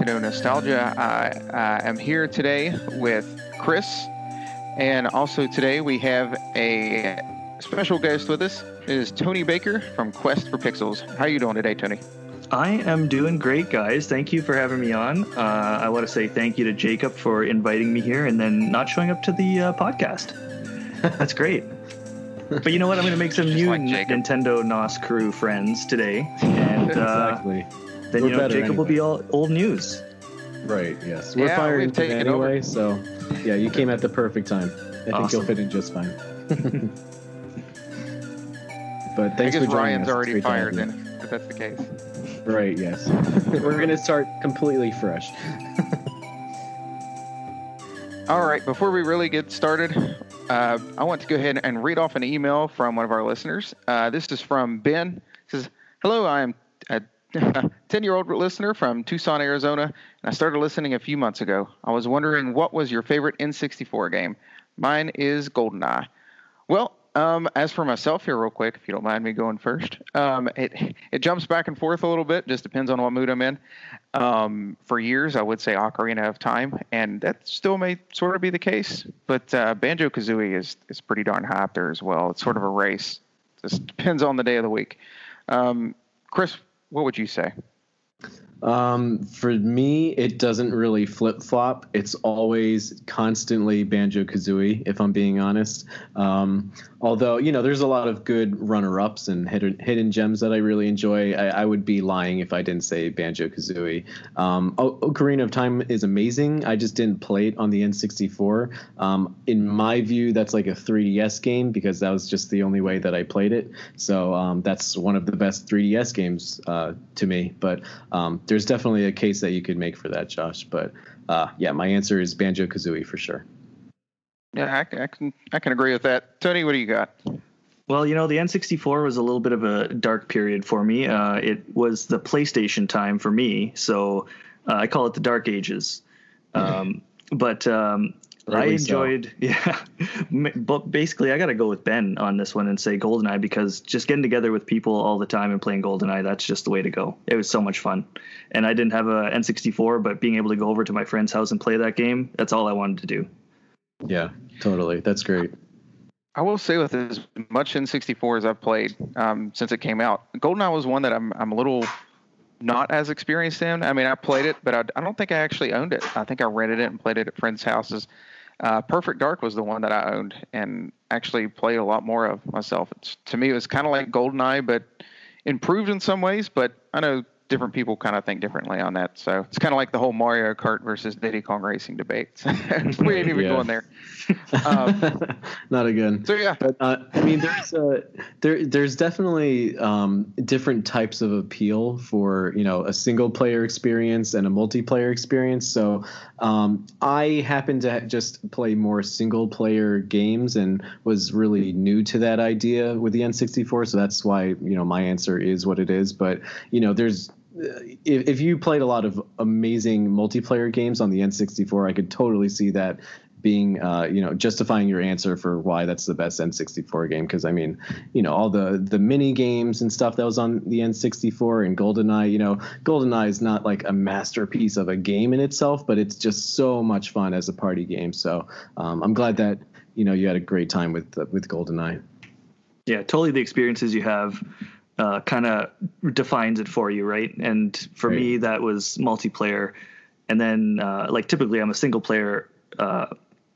to Nintendo Nostalgia. I, I am here today with Chris, and also today we have a special guest with us. It is Tony Baker from Quest for Pixels. How are you doing today, Tony? I am doing great, guys. Thank you for having me on. Uh, I want to say thank you to Jacob for inviting me here and then not showing up to the uh, podcast. That's great. But you know what? I'm going to make some new like Nintendo NOS crew friends today, and uh, exactly. Then We're you know better Jacob will be all old news. Right. Yes. We're Yeah, firing we've taken today over. anyway, so yeah, you came at the perfect time. I think you'll fit in just fine. but I thanks guess for joining Ryan's us. It's already great to fired then, if that's the case. Right. Yes. We're gonna start completely fresh. All right, before we really get started, uh, I want to go ahead and read off an email from one of our listeners. Uh, this is from Ben. It says, Hello, I am a 10 year old listener from Tucson, Arizona, and I started listening a few months ago. I was wondering what was your favorite N64 game? Mine is GoldenEye. Well, um, as for myself here, real quick, if you don't mind me going first, um, it it jumps back and forth a little bit. Just depends on what mood I'm in. Um, for years, I would say Ocarina of Time, and that still may sort of be the case. But uh, Banjo Kazooie is is pretty darn high up there as well. It's sort of a race. Just depends on the day of the week. Um, Chris, what would you say? Um, for me, it doesn't really flip flop. It's always constantly Banjo Kazooie, if I'm being honest. Um, although, you know, there's a lot of good runner ups and hidden, hidden gems that I really enjoy. I, I would be lying if I didn't say Banjo Kazooie. Um, o- Ocarina of Time is amazing. I just didn't play it on the N64. Um, in my view, that's like a 3DS game because that was just the only way that I played it. So um, that's one of the best 3DS games uh, to me. But um, there's definitely a case that you could make for that, Josh. But uh, yeah, my answer is Banjo Kazooie for sure. Yeah, I, I can I can agree with that. Tony, what do you got? Well, you know, the N64 was a little bit of a dark period for me. Uh, it was the PlayStation time for me, so uh, I call it the Dark Ages. Um, but um, I Rightly so. enjoyed, yeah. But basically, I got to go with Ben on this one and say GoldenEye because just getting together with people all the time and playing GoldenEye, that's just the way to go. It was so much fun. And I didn't have a N64, but being able to go over to my friend's house and play that game, that's all I wanted to do. Yeah, totally. That's great. I will say with as much N64 as I've played um, since it came out, GoldenEye was one that I'm I'm a little not as experienced in. I mean, I played it, but I, I don't think I actually owned it. I think I rented it and played it at friends' houses. Uh, Perfect Dark was the one that I owned and actually played a lot more of myself. It's, to me, it was kind of like GoldenEye, but improved in some ways. But I know different people kind of think differently on that. So it's kind of like the whole Mario Kart versus Diddy Kong Racing debate. we ain't even Yeah. going there. Um, Not again. so yeah, But uh, I mean, there's a there there's definitely um, different types of appeal for you know a single player experience and a multiplayer experience. So um, I happen to just play more single player games and was really new to that idea with the N64. So that's why you know my answer is what it is. But you know, there's if, if you played a lot of amazing multiplayer games on the N64, I could totally see that being, uh, you know, justifying your answer for why that's the best N64 game. Because I mean, you know, all the the mini games and stuff that was on the N64 and GoldenEye. You know, GoldenEye is not like a masterpiece of a game in itself, but it's just so much fun as a party game. So um, I'm glad that you know you had a great time with with GoldenEye. Yeah, totally. The experiences you have uh, kind of defines it for you, right? And for me, that was multiplayer. And then, uh, like, typically, I'm a single player uh,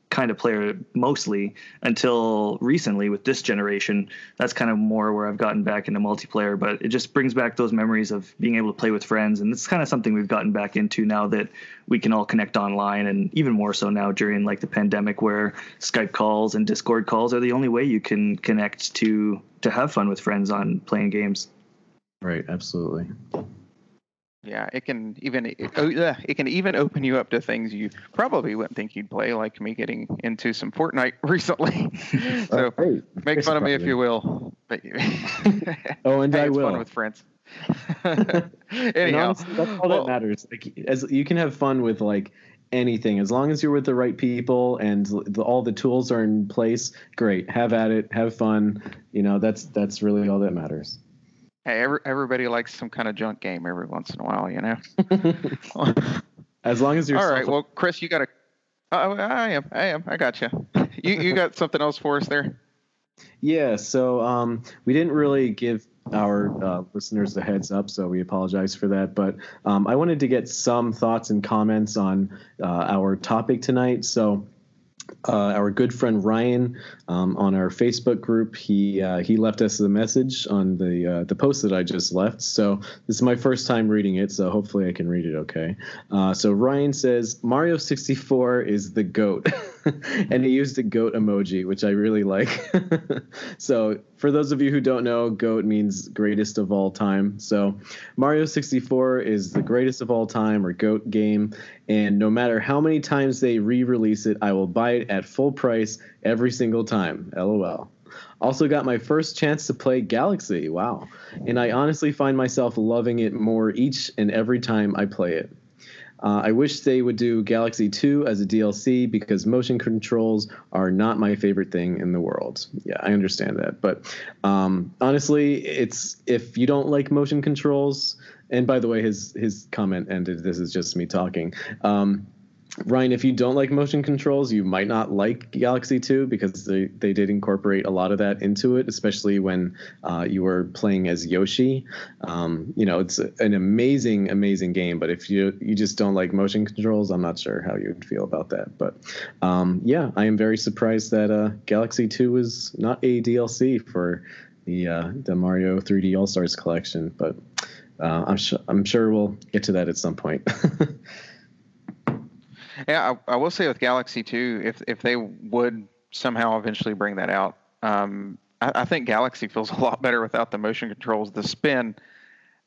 kind of player mostly until recently with this generation. That's kind of more where I've gotten back into multiplayer, but it just brings back those memories of being able to play with friends. And it's kind of something we've gotten back into now that we can all connect online and even more so now during like the pandemic where Skype calls and Discord calls are the only way you can connect to to have fun with friends on playing games. Right. Absolutely. Yeah, it can even it, oh, it can even open you up to things you probably wouldn't think you'd play, like me getting into some Fortnite recently. so hey, make fun of me if you will, but Oh, and hey, I it's will. fun with friends. And Anyhow, honestly, that's all well- that matters. Like, as you can have fun with like anything as long as you're with the right people and the, all the tools are in place. Great, have at it, have fun. You know, that's that's really all that matters. Hey, every, everybody likes some kind of junk game every once in a while, you know. As long as you're all right. Well, Chris, you got a. Oh, I am. I am. I got you. You you got something else for us there? Yeah. So um, we didn't really give our uh, listeners a heads up, so we apologize for that. But um, I wanted to get some thoughts and comments on uh, our topic tonight. So uh, our good friend Ryan um, on our Facebook group. He uh, he left us a message on the uh, the post that I just left. So this is my first time reading it, so hopefully I can read it okay. Uh, so Ryan says Mario 64 is the goat, and he used a goat emoji, which I really like. so for those of you who don't know, GOAT means greatest of all time. So Mario 64 is the greatest of all time or GOAT game. And no matter how many times they re release it, I will buy it at full price every single time. LOL. Also, got my first chance to play Galaxy. Wow. And I honestly find myself loving it more each and every time I play it. Uh, I wish they would do Galaxy 2 as a DLC because motion controls are not my favorite thing in the world. Yeah, I understand that, but um, honestly, it's if you don't like motion controls. And by the way, his his comment ended. This is just me talking. Um, Ryan, if you don't like motion controls, you might not like Galaxy 2 because they, they did incorporate a lot of that into it, especially when uh, you were playing as Yoshi. Um, you know, it's an amazing, amazing game, but if you you just don't like motion controls, I'm not sure how you'd feel about that. But um, yeah, I am very surprised that uh, Galaxy 2 is not a DLC for the uh, the Mario 3D All Stars collection, but uh, I'm sure I'm sure we'll get to that at some point. Yeah, I, I, will say with Galaxy 2, if if they would somehow eventually bring that out, um, I, I, think Galaxy feels a lot better without the motion controls. The spin,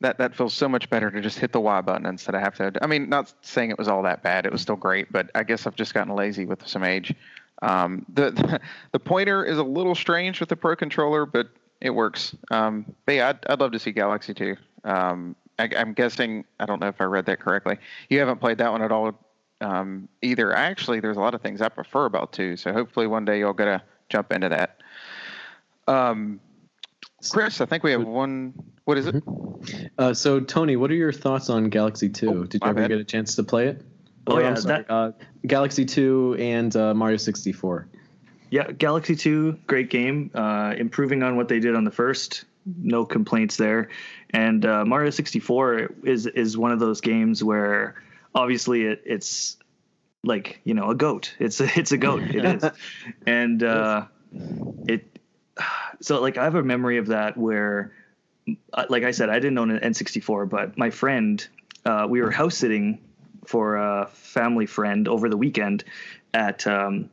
that that feels so much better to just hit the Y button instead of have to. I mean, not saying it was all that bad. It was still great, but I guess I've just gotten lazy with some age. Um, the, the, the pointer is a little strange with the Pro controller, but it works. Um, but yeah, I'd, I'd love to see Galaxy 2. Um, I, am guessing I don't know if I read that correctly. You haven't played that one at all, um, either. Actually, there's a lot of things I prefer about two. So hopefully one day you'll get to jump into that. Um, Chris, I think we have one. What is it? Mm-hmm. Uh, so Tony, what are your thoughts on Galaxy Two? Oh, Did you ever bad. get a chance to play it? Oh, oh yeah, that, uh, Galaxy Two and uh, Mario sixty four. Yeah, Galaxy Two, great game. Uh, improving on what they did on the first. No complaints there. And uh, Mario sixty four is is one of those games where obviously it, it's like you know a goat. It's a, it's a goat. It is, and uh, it. So like I have a memory of that where, uh, like I said, I didn't own an N64, but my friend, uh, we were house sitting for a family friend over the weekend at um,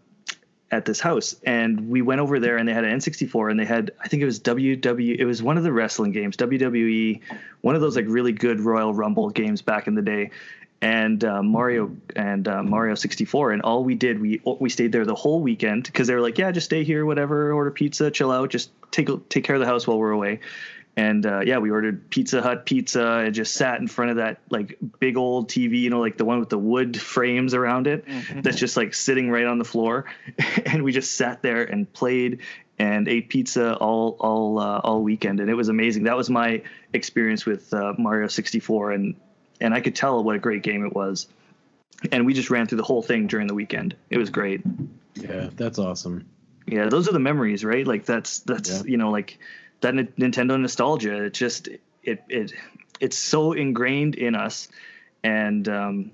at this house and we went over there and they had an N64 and they had I think it was WW it was one of the wrestling games WWE one of those like really good Royal Rumble games back in the day and uh, Mario and uh, Mario 64. And all we did, we we stayed there the whole weekend because they were like, yeah, just stay here, whatever, order pizza, chill out, just take take care of the house while we're away. And uh, yeah, we ordered Pizza Hut pizza and just sat in front of that like big old TV, you know, like the one with the wood frames around it, mm-hmm. that's just like sitting right on the floor. and we just sat there and played and ate pizza all all uh, all weekend, and it was amazing. That was my experience with uh, Mario 64, and and I could tell what a great game it was. And we just ran through the whole thing during the weekend. It was great. Yeah, that's awesome. Yeah, those are the memories, right? Like that's that's yeah. you know like that Nintendo nostalgia. It just it it it's so ingrained in us, and um,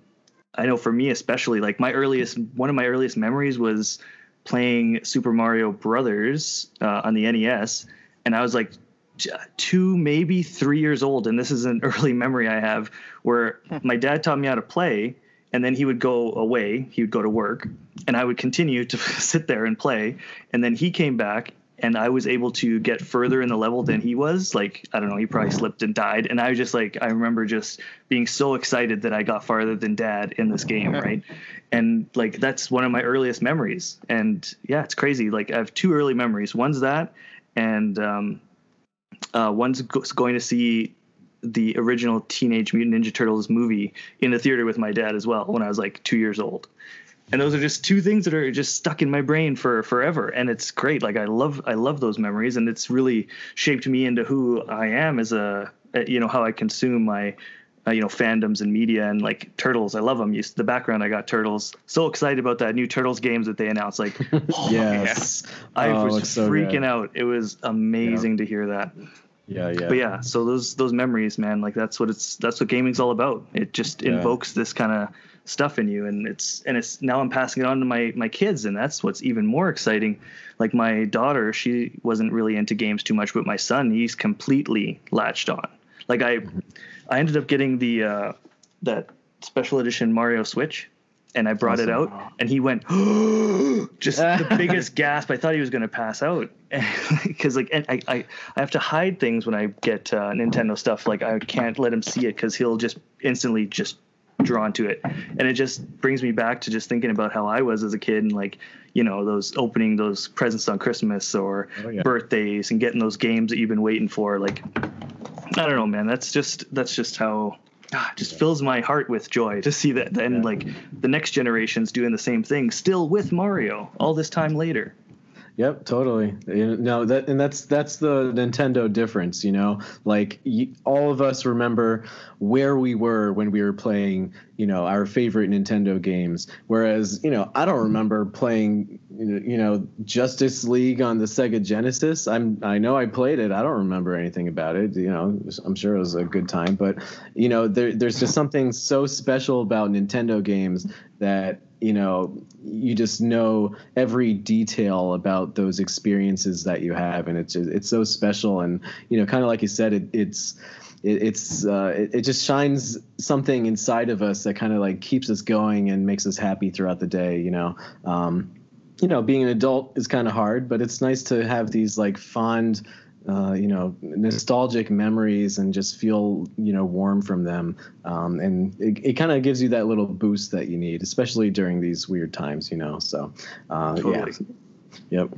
I know for me especially, like my earliest one of my earliest memories was playing Super Mario Brothers uh, on the NES, and I was like two, maybe three years old, and this is an early memory I have where hmm. my dad taught me how to play, and then he would go away, he would go to work, and I would continue to sit there and play, and then he came back. And I was able to get further in the level than he was. Like, I don't know, he probably slipped and died. And I was just like, I remember just being so excited that I got farther than dad in this game, right? And like, that's one of my earliest memories. And yeah, it's crazy. Like, I have two early memories. One's that, and um, uh, one's going to see the original Teenage Mutant Ninja Turtles movie in the theater with my dad as well when I was like two years old. and those are just two things that are just stuck in my brain for forever and it's great like i love i love those memories and it's really shaped me into who i am as a you know how i consume my uh, you know fandoms and media and like turtles. I love them used the background i got turtles. So excited about that new turtles games that they announced like oh, yes. I oh, was so freaking good. out. It was amazing to hear that. Yeah yeah. But yeah so those those memories man like that's what it's that's what gaming's all about. It just yeah. invokes this kind of stuff in you and it's and it's now i'm passing it on to my my kids and that's what's even more exciting. Like my daughter she wasn't really into games too much but my son he's completely latched on like i i ended up getting the uh that special edition mario switch and I brought awesome. it out, and he went just the biggest gasp. I thought he was going to pass out because like I, I I have to hide things when I get uh, Nintendo stuff. Like I can't let him see it because he'll just instantly just drawn to it. And it just brings me back to just thinking about how i was as a kid and like you know those opening those presents on christmas or oh, yeah. birthdays and getting those games that you've been waiting for. Like i don't know man. That's just that's just how ah, just fills my heart with joy to see that. Then yeah. like the next generation's doing the same thing still with mario all this time later Yep, totally. Know, that and that's that's the Nintendo difference, you know. Like all of us remember where we were when we were playing, you know, our favorite Nintendo games. Whereas, you know, I don't remember playing, you know, Justice League on the Sega Genesis. I'm I know I played it. I don't remember anything about it. You know, I'm sure it was a good time, but you know, there, there's just something so special about Nintendo games that you know you just know every detail about those experiences that you have and it's it's so special. And you know kind of like you said it, it's it, it's uh, it, it, just shines something inside of us that kind of like keeps us going and makes us happy throughout the day you know? Um, you know being an adult is kind of hard but it's nice to have these like fond uh, you know, nostalgic memories and just feel, you know, warm from them. Um, and it, it kind of gives you that little boost that you need, especially during these weird times, you know. So, uh, totally. yeah. Yep.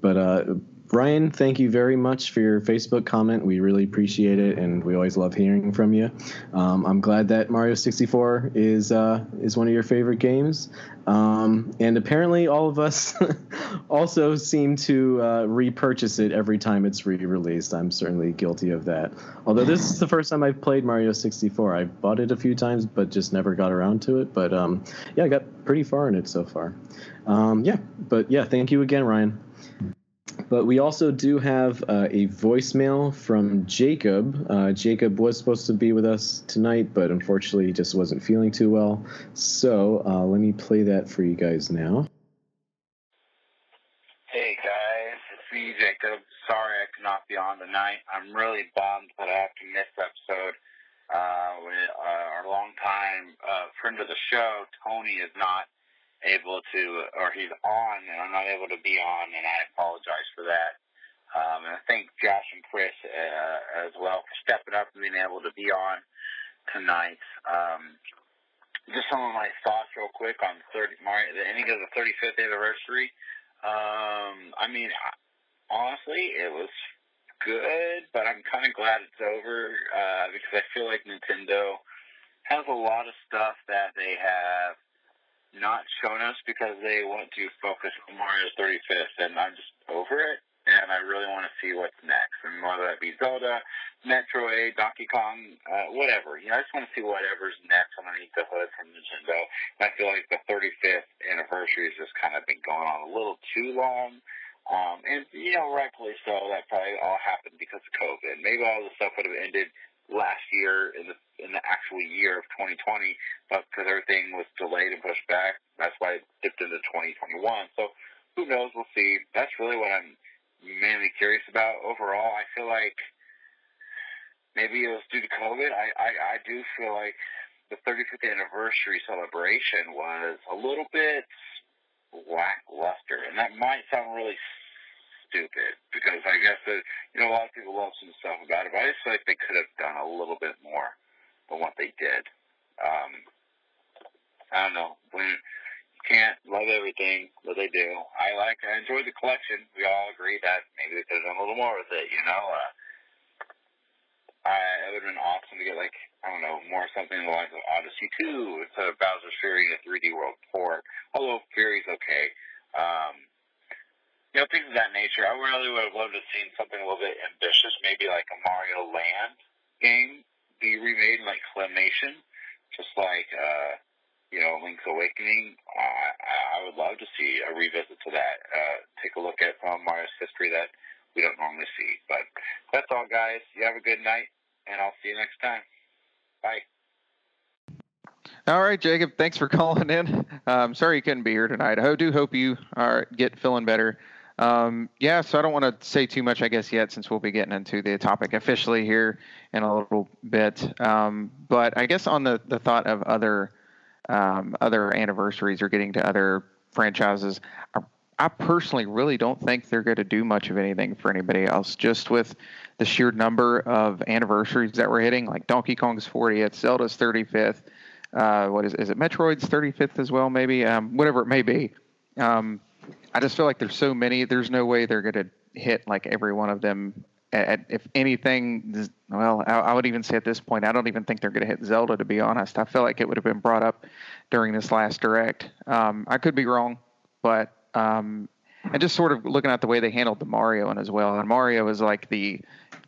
But uh, Brian, thank you very much for your Facebook comment. We really appreciate it, and we always love hearing from you. Um, I'm glad that Mario 64 is uh, is one of your favorite games, um, and apparently all of us also seem to uh, repurchase it every time it's re-released. I'm certainly guilty of that. Although this is the first time I've played Mario 64. I bought it a few times, but just never got around to it. But um, yeah, I got pretty far in it so far. Um, yeah, but yeah, thank you again, Ryan. But we also do have uh, a voicemail from Jacob. Uh, Jacob was supposed to be with us tonight, but unfortunately, he just wasn't feeling too well. So uh, let me play that for you guys now. Hey guys, it's me, Jacob. Sorry I could not be on tonight. I'm really bummed that I have to miss the episode. Uh, with, uh, our longtime uh, friend of the show, Tony, is not able to, or he's on, and I'm not able to be on, and I apologize for that. Um, and I thank Josh and Chris uh, as well for stepping up and being able to be on tonight. Um, just some of my thoughts, real quick, on 30, my, the ending of the 35th anniversary. Um, I mean, honestly, it was good, but I'm kind of glad it's over uh, because I feel like Nintendo has a lot of stuff that they have not shown us because they want to focus on Mario's 35th, and I'm just over it. And I really want to see what's next, and whether that be Zelda, Metroid, Donkey Kong, uh, whatever. You know, I just want to see whatever's next underneath the hood from Nintendo. And I feel like the 35th anniversary has just kind of been going on a little too long. Um, and you know, rightfully so. That probably all happened because of COVID. Maybe all the stuff would have ended last year in the in the actual year of 2020, but because everything was delayed and pushed back, that's why it dipped into 2021. So who knows? We'll see. That's really what I'm mainly curious about. Overall, I feel like maybe it was due to COVID. I I, I do feel like the 35th anniversary celebration was a little bit lackluster, and that might sound really stupid because I guess that you know a lot of people love some stuff about it, but I just feel like they could have done a little bit more than what they did. Um, I don't know when you can't love everything that they do. I like I enjoy the collection. We all agree that maybe they could have done a little more with it. You know, uh, I, it would have been awesome to get like I don't know more something along the lines of Odyssey 2 instead of Bowser's Fury in a 3D World port. Although Fury's okay. Um, you know, things of that nature. I really would have loved to have seen something a little bit ambitious, maybe like a Mario Land game be remade like Claymation, just like uh, you know Link's Awakening. Uh, I would love to see a revisit to that. Uh, take a look at some of Mario's history that we don't normally see. But that's all, guys. You have a good night, and I'll see you next time. Bye. All right, Jacob. Thanks for calling in. Um, sorry you couldn't be here tonight. I do hope you are get feeling better. Um, yeah, so I don't want to say too much, I guess, yet, since we'll be getting into the topic officially here in a little bit. Um, but I guess on the, the thought of other um, other anniversaries or getting to other franchises, I, I personally really don't think they're going to do much of anything for anybody else. Just with the sheer number of anniversaries that we're hitting, like Donkey Kong's 40th, Zelda's 35th. Uh, what is is it? Metroid's 35th as well, maybe. Um, whatever it may be. Um, I just feel like there's so many. There's no way they're going to hit like every one of them. At, if anything, well, I, I, would even say at this point, I don't even think they're going to hit Zelda. To be honest, I feel like it would have been brought up during this last direct. Um, I could be wrong, but um, and just sort of looking at the way they handled the Mario one as well. And Mario is like the,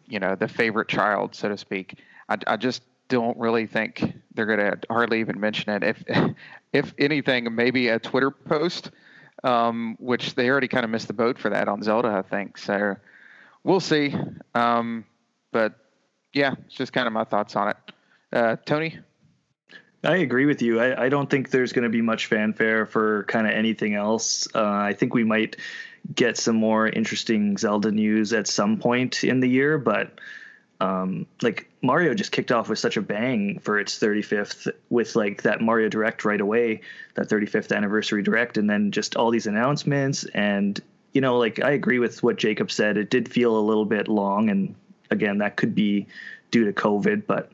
you know, the favorite child, so to speak. I, I just don't really think they're going to hardly even mention it. If, if anything, maybe a Twitter post um, which they already kind of missed the boat for that on Zelda, I think. So we'll see. Um, but yeah, it's just kind of my thoughts on it. Uh, Tony? I agree with you. I, I don't think there's going to be much fanfare for kind of anything else. Uh, I think we might get some more interesting Zelda news at some point in the year, but um, like Mario just kicked off with such a bang for its 35th with like that Mario Direct right away, that 35th anniversary Direct, and then just all these announcements. And you know, like I agree with what Jacob said. It did feel a little bit long, and again, that could be due to COVID, but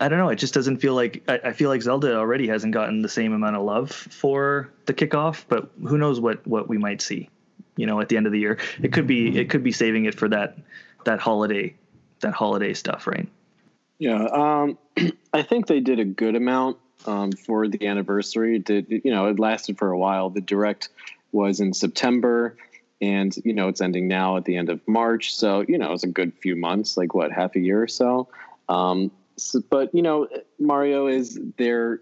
I don't know. It just doesn't feel like I, I feel like Zelda already hasn't gotten the same amount of love for the kickoff, but who knows what what we might see. You know, at the end of the year, it could be it could be saving it for that that holiday that holiday stuff, right? Yeah, um, I think they did a good amount um, for the anniversary. Did you know it lasted for a while. The direct was in September, and you know it's ending now at the end of March. So you know it's a good few months, like what half a year or so. Um, so but you know Mario is their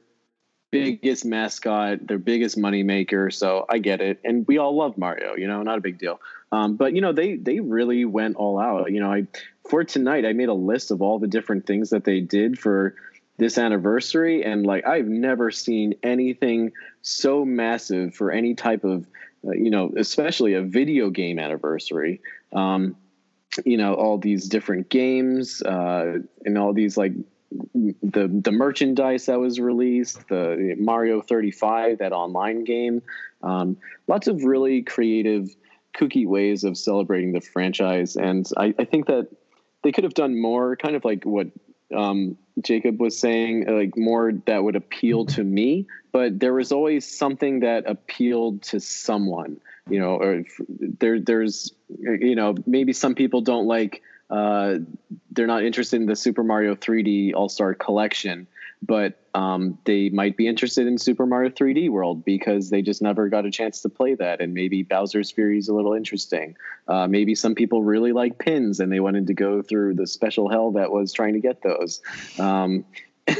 biggest mascot, their biggest money maker. So I get it, and we all love Mario. You know, not a big deal. Um, but you know, they they really went all out. You know, I for tonight I made a list of all the different things that they did for this anniversary, and like I've never seen anything so massive for any type of uh, you know, especially a video game anniversary. Um, you know, all these different games uh, and all these like the the merchandise that was released, the Mario 35, that online game. Um, lots of really creative kooky ways of celebrating the franchise. And I, I think that they could have done more, kind of like what um, Jacob was saying, like more that would appeal to me. But there was always something that appealed to someone, you know, or there, there's, you know, maybe some people don't like, uh, they're not interested in the Super Mario 3D All Star Collection but um, they might be interested in Super Mario 3D World because they just never got a chance to play that. And maybe Bowser's Fury is a little interesting. Uh, maybe some people really like pins and they wanted to go through the special hell that was trying to get those. Um,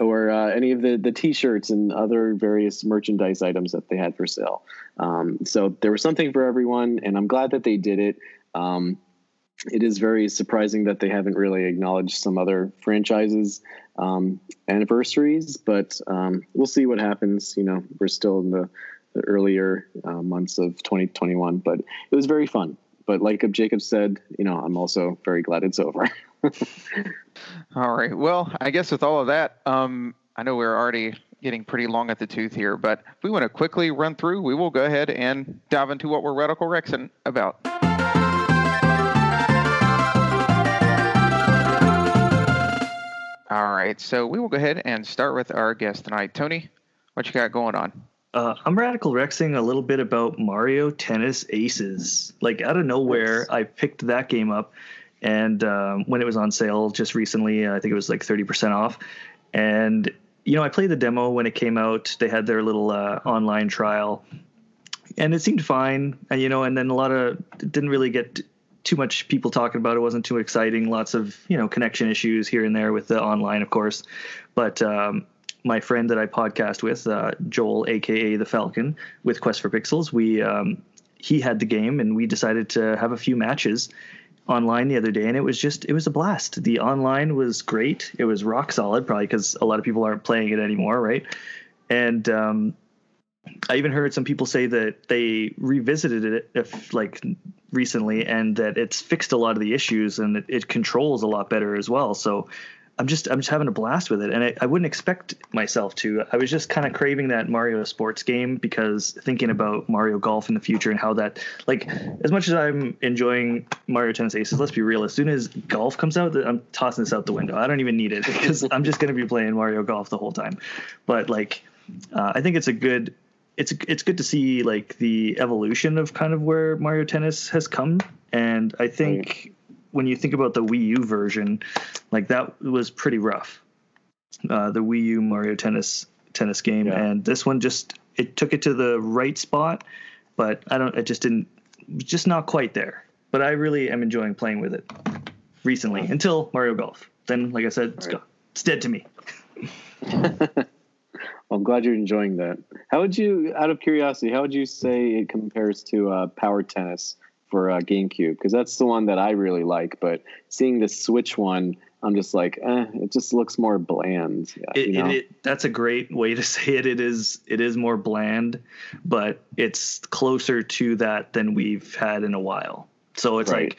or uh, any of the, the t-shirts and other various merchandise items that they had for sale. Um, so there was something for everyone, and I'm glad that they did it. Um, it is very surprising that they haven't really acknowledged some other franchises um, anniversaries, but um, we'll see what happens. You know, we're still in the, the earlier uh, months of 2021, but it was very fun. But like Jacob said, you know, I'm also very glad it's over. all right. Well, I guess with all of that, um, I know we're already getting pretty long at the tooth here, but if we want to quickly run through, we will go ahead and dive into what we're Radical Rexing about. All right, so we will go ahead and start with our guest tonight. Tony, what you got going on? Uh, I'm radical rexing a little bit about Mario Tennis Aces. Like out of nowhere, I picked that game up. and um, when it was on sale just recently, I think it was like thirty percent off. And you know, I played the demo when it came out. They had their little uh, online trial, and it seemed fine. And you know, and then a lot of didn't really get too much people talking about it. wasn't too exciting. Lots of you know connection issues here and there with the online, of course. But um, my friend that I podcast with, uh, Joel, aka the Falcon, with Quest for Pixels, we um, he had the game, and we decided to have a few matches online the other day and it was just it was a blast the online was great it was rock solid probably because a lot of people aren't playing it anymore right and um, i even heard some people say that they revisited it if like recently and that it's fixed a lot of the issues and it, it controls a lot better as well so I'm just I'm just having a blast with it, and I, I wouldn't expect myself to. I was just kind of craving that Mario sports game because thinking about Mario Golf in the future and how that like as much as I'm enjoying Mario Tennis Aces, let's be real. As soon as golf comes out, I'm tossing this out the window. I don't even need it because I'm just going to be playing Mario Golf the whole time. But like, uh, I think it's a good. It's it's good to see like the evolution of kind of where Mario Tennis has come, and I think when you think about the Wii U version, like that was pretty rough. Uh, the Wii U Mario Tennis tennis game, yeah. and this one just it took it to the right spot, but I don't. It just didn't. Just not quite there. But I really am enjoying playing with it recently until Mario Golf. Then, like I said, it's, right. it's dead to me. well, I'm glad you're enjoying that. How would you, out of curiosity, how would you say it compares to uh, Power Tennis? for uh, GameCube because that's the one that I really like. But seeing the Switch one, I'm just like, eh, it just looks more bland. It, it, it, that's a great way to say it. It is it is more bland, but it's closer to that than we've had in a while. So it's right. like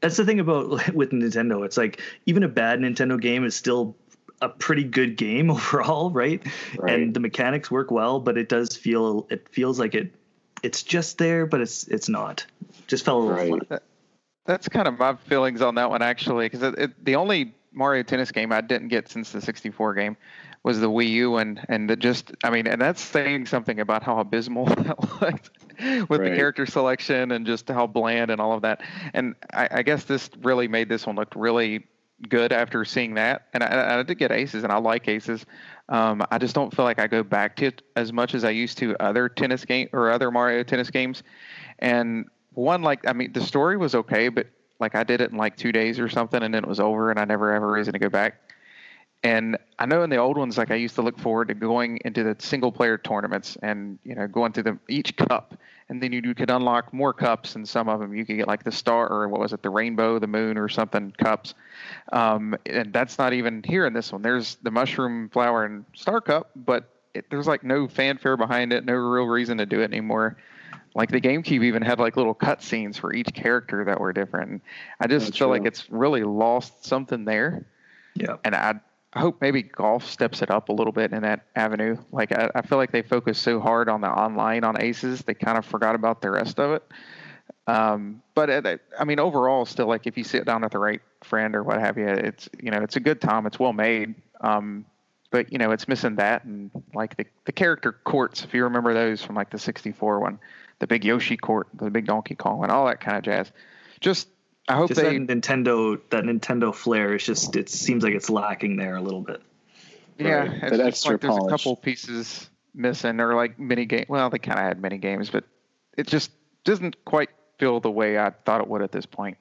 that's the thing about with Nintendo. It's like even a bad Nintendo game is still a pretty good game overall, right? right? And the mechanics work well, but it does feel it feels like it it's just there, but it's it's not. Just fell a little right. That, that's kind of my feelings on that one actually, because the only Mario Tennis game I didn't get since the 64 game was the Wii U, and and just I mean, and that's saying something about how abysmal that looked with right. the character selection and just how bland and all of that. And I, I guess this really made this one look really good after seeing that. And I, I did get aces, and I like aces. Um, I just don't feel like I go back to it as much as I used to other tennis game or other Mario tennis games. And one, like, I mean, the story was okay, but like I did it in like two days or something, and then it was over, and I never ever reason to go back. And I know in the old ones, like I used to look forward to going into the single player tournaments and you know going through the each cup, and then you, you could unlock more cups, and some of them you could get like the star or what was it, the rainbow, the moon, or something cups. Um, and that's not even here in this one. There's the mushroom flower and star cup, but it, there's like no fanfare behind it, no real reason to do it anymore. Like the GameCube even had like little cut scenes for each character that were different. And I just that's feel true. like it's really lost something there. Yeah. And I I hope maybe golf steps it up a little bit in that avenue. Like I, I feel like they focus so hard on the online on aces, they kind of forgot about the rest of it. Um, but I mean, overall, still like if you sit down with the right friend or what have you, it's you know it's a good time. It's well made. Um, but you know it's missing that and like the the character courts. If you remember those from like the '64 one, the big Yoshi court, the big Donkey Kong, and all that kind of jazz. Just I hope just they that Nintendo that Nintendo flair is just it seems like it's lacking there a little bit. Yeah, right. it's that extra like there's a couple pieces missing or like mini game. Well, they kind of had mini games, but it just doesn't quite feel the way I thought it would at this point.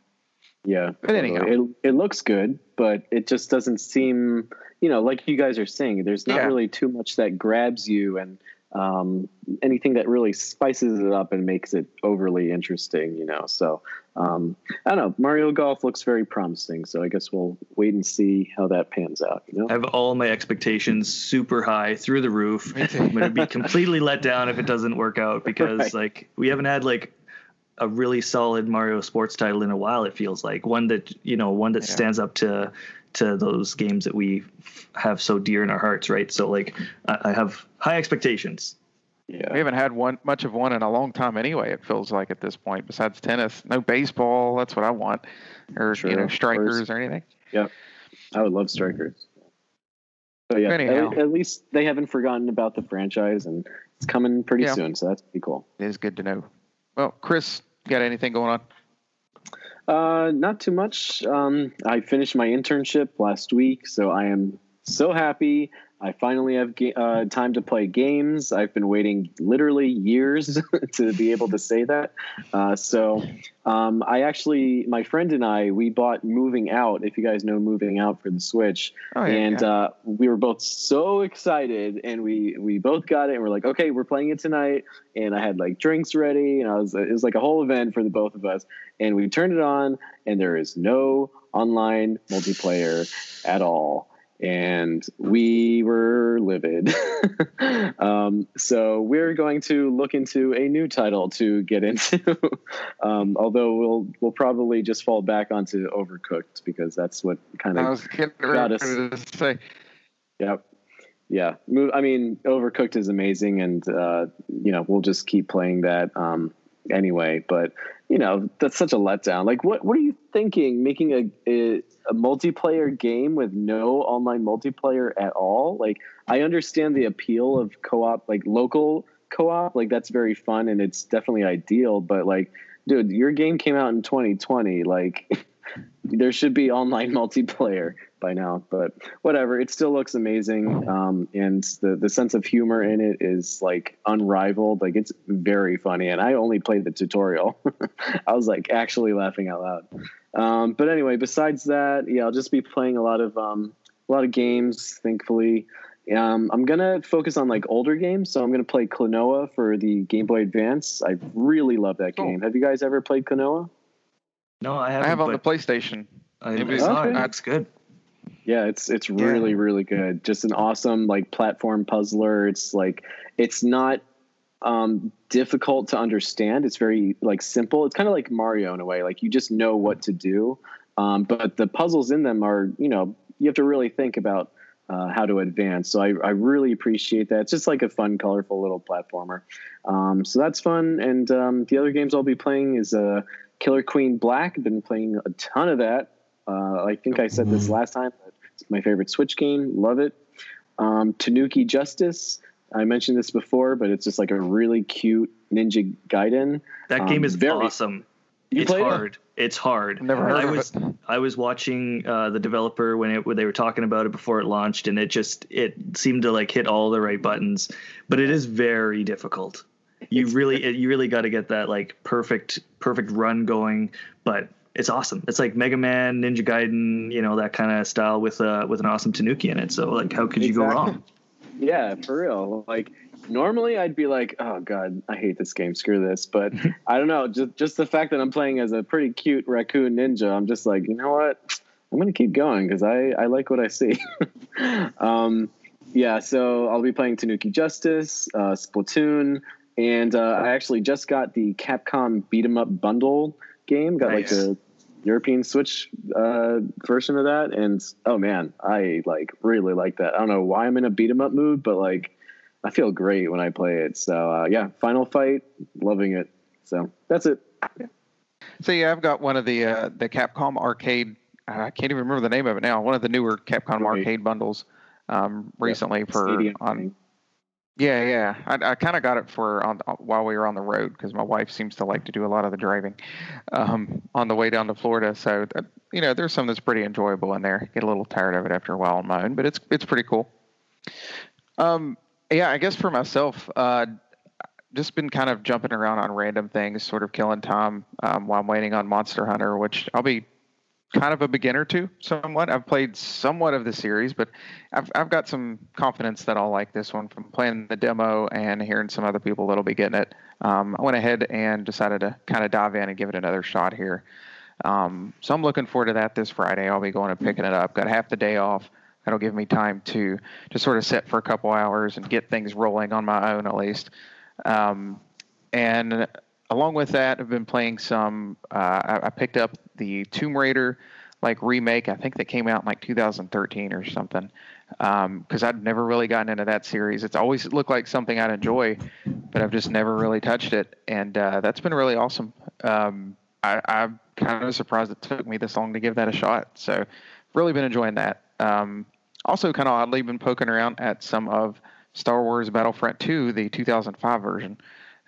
Yeah, but anyhow, it it looks good, but it just doesn't seem, you know, like you guys are saying. There's not yeah. really too much that grabs you and um, anything that really spices it up and makes it overly interesting, you know. So um, I don't know. Mario Golf looks very promising, so I guess we'll wait and see how that pans out. You know, I have all my expectations super high through the roof. I'm going to be completely let down if it doesn't work out because right. like we haven't had like a really solid Mario sports title in a while. It feels like one that you know one that yeah. stands up to to those games that we have so dear in our hearts, right? So like I, I have high expectations. Yeah. We haven't had one much of one in a long time anyway, it feels like at this point, besides tennis. No baseball, that's what I want. Or you know, strikers or anything. Yeah. I would love strikers. But yeah, at, at, least they haven't forgotten about the franchise and it's coming pretty yeah. soon, so that's pretty cool. It is good to know. Well, Chris, got anything going on? Uh, not too much. Um, I finished my internship last week, so I am so happy. I finally have uh, time to play games. I've been waiting literally years to be able to say that. Uh, so, um, I actually, my friend and I, we bought Moving Out. If you guys know Moving Out for the Switch, Oh, yeah, and yeah. Uh, we were both so excited, and we we both got it, and we're like, okay, we're playing it tonight. And I had like drinks ready, and I was it was like a whole event for the both of us. And we turned it on, and there is no online multiplayer at all and we were livid. um, so we're going to look into a new title to get into. um, although we'll we'll probably just fall back onto Overcooked because that's what kind I of was getting got us. to say. Yep. Yeah. Move. I mean, Overcooked is amazing, and uh, you know we'll just keep playing that um, anyway. But you know that's such a letdown. Like, what what are you thinking? Making a, a a multiplayer game with no online multiplayer at all? Like, I understand the appeal of co-op, like local co-op. Like that's very fun and it's definitely ideal. But like, dude, your game came out in 2020. Like. there should be online multiplayer by now, but whatever. It still looks amazing, um, and the the sense of humor in it is like unrivaled. Like it's very funny, and I only played the tutorial. I was like actually laughing out loud. Um, but anyway, besides that, yeah, I'll just be playing a lot of um, a lot of games. Thankfully, um, I'm gonna focus on like older games. So I'm gonna play Klonoa for the Game Boy Advance. I really love that game. Have you guys ever played Klonoa? No, I I haven't. have on the PlayStation. I, it I was- it. Okay. That's good. Yeah, it's it's really really good. Just an awesome like platform puzzler. It's like it's not um, difficult to understand. It's very like simple. It's kind of like Mario in a way. Like you just know what to do, um, but the puzzles in them are you know you have to really think about uh, how to advance. So I, I really appreciate that. It's just like a fun, colorful little platformer. Um, so that's fun. And um, the other games I'll be playing is uh, Killer Queen Black. I've been playing a ton of that. Uh, I think I said this last time. But it's my favorite Switch game. Love it. Um, Tanuki Justice. I mentioned this before, but it's just like a really cute Ninja Gaiden. That Um, game is very- awesome. You it's played it? hard. It's hard. Never heard I of was it. I was watching uh, the developer when it when they were talking about it before it launched, and it just it seemed to like hit all the right buttons, but it is very difficult. You really it, you really got to get that like perfect perfect run going, but it's awesome. It's like Mega Man, Ninja Gaiden, you know that kind of style with uh with an awesome Tanuki in it. So like, how could you go wrong? Yeah, for real. Like normally I'd be like, "Oh god, I hate this game. Screw this." But I don't know, just just the fact that I'm playing as a pretty cute raccoon ninja, I'm just like, "You know what? I'm going to keep going cuz I I like what I see." um yeah, so I'll be playing Tanuki Justice, uh Splatoon, and uh, I actually just got the Capcom beat 'em up bundle game. Got like the European Switch uh, version of that, and oh man, I like really like that. I don't know why I'm in a beat 'em up mood, but like I feel great when I play it. So uh, yeah, Final Fight, loving it. So that's it. So yeah, I've got one of the uh, the Capcom arcade. I can't even remember the name of it now. One of the newer Capcom Right. arcade bundles um, recently for on. thing. Yeah, yeah. I, I kind of got it for on while we were on the road because my wife seems to like to do a lot of the driving um, on the way down to Florida. So that, you know, there's some that's pretty enjoyable in there. Get a little tired of it after a while on my own, but it's it's pretty cool. Um, yeah, I guess for myself, uh, just been kind of jumping around on random things, sort of killing time um, while I'm waiting on Monster Hunter, which I'll be kind of a beginner to somewhat. I've played somewhat of the series, but I've I've got some confidence that I'll like this one from playing the demo and hearing some other people that'll be getting it. Um, I went ahead and decided to kind of dive in and give it another shot here. Um, so I'm looking forward to that this Friday. I'll be going and picking it up. Got half the day off. That'll give me time to to sort of sit for a couple hours and get things rolling on my own at least. Um, and along with that, I've been playing some. Uh, I, I picked up the Tomb Raider like remake. I think that came out in like 2013 or something. Because I'd never really gotten into that series. It's always looked like something I'd enjoy, but I've just never really touched it, and uh, that's been really awesome. Um, I, I'm kind of surprised it took me this long to give that a shot. So, really been enjoying that. Um, also, kind of oddly, been poking around at some of Star Wars Battlefront 2, the 2005 version,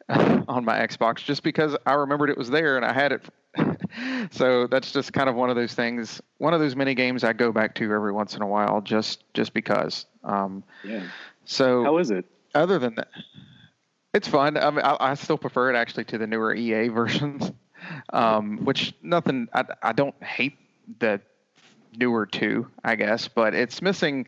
on my Xbox, just because I remembered it was there and I had it. so that's just kind of one of those things. One of those mini games I go back to every once in a while, just just because. Um, Yeah. so How is it? other than that, it's fun. I mean, I, I still prefer it actually to the newer EA versions, um, which nothing. I, I don't hate the newer two, I guess, but it's missing.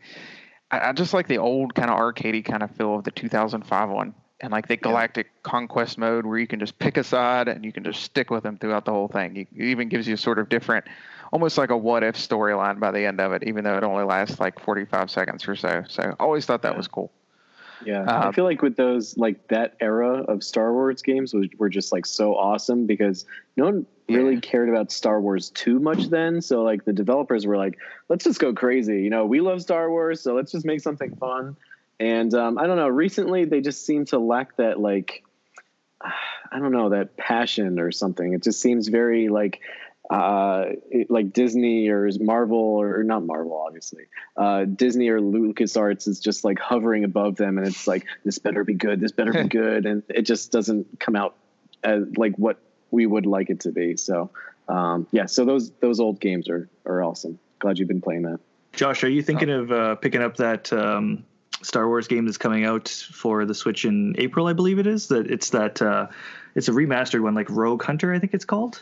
I, I just like the old kind of arcadey kind of feel of the 2005 one, and like the Galactic Conquest mode where you can just pick a side and you can just stick with them throughout the whole thing. It even gives you sort of different, almost like a what if storyline by the end of it, even though it only lasts like 45 seconds or so. So I always thought that Yeah. was cool. Yeah, I Um, feel like with those, like that era of Star Wars games was, were just like so awesome because no one really Yeah. cared about Star Wars too much then. So like the developers were like, let's just go crazy. You know, we love Star Wars, so let's just make something fun. And um, I don't know. Recently, they just seem to lack that like, I don't know, that passion or something. It just seems very like. Uh, it- like Disney or Marvel or not Marvel, obviously. Uh, Disney or LucasArts is just like hovering above them, and it's like this better be good, this better be good, and it just doesn't come out as like what we would like it to be. So, um, yeah, so those those old games are are awesome. Glad you've been playing that. Josh, are you thinking of uh, picking up that um, Star Wars game that's coming out for the Switch in April? I believe it is. That it's that uh, it's a remastered one, like Rogue Hunter, I think it's called.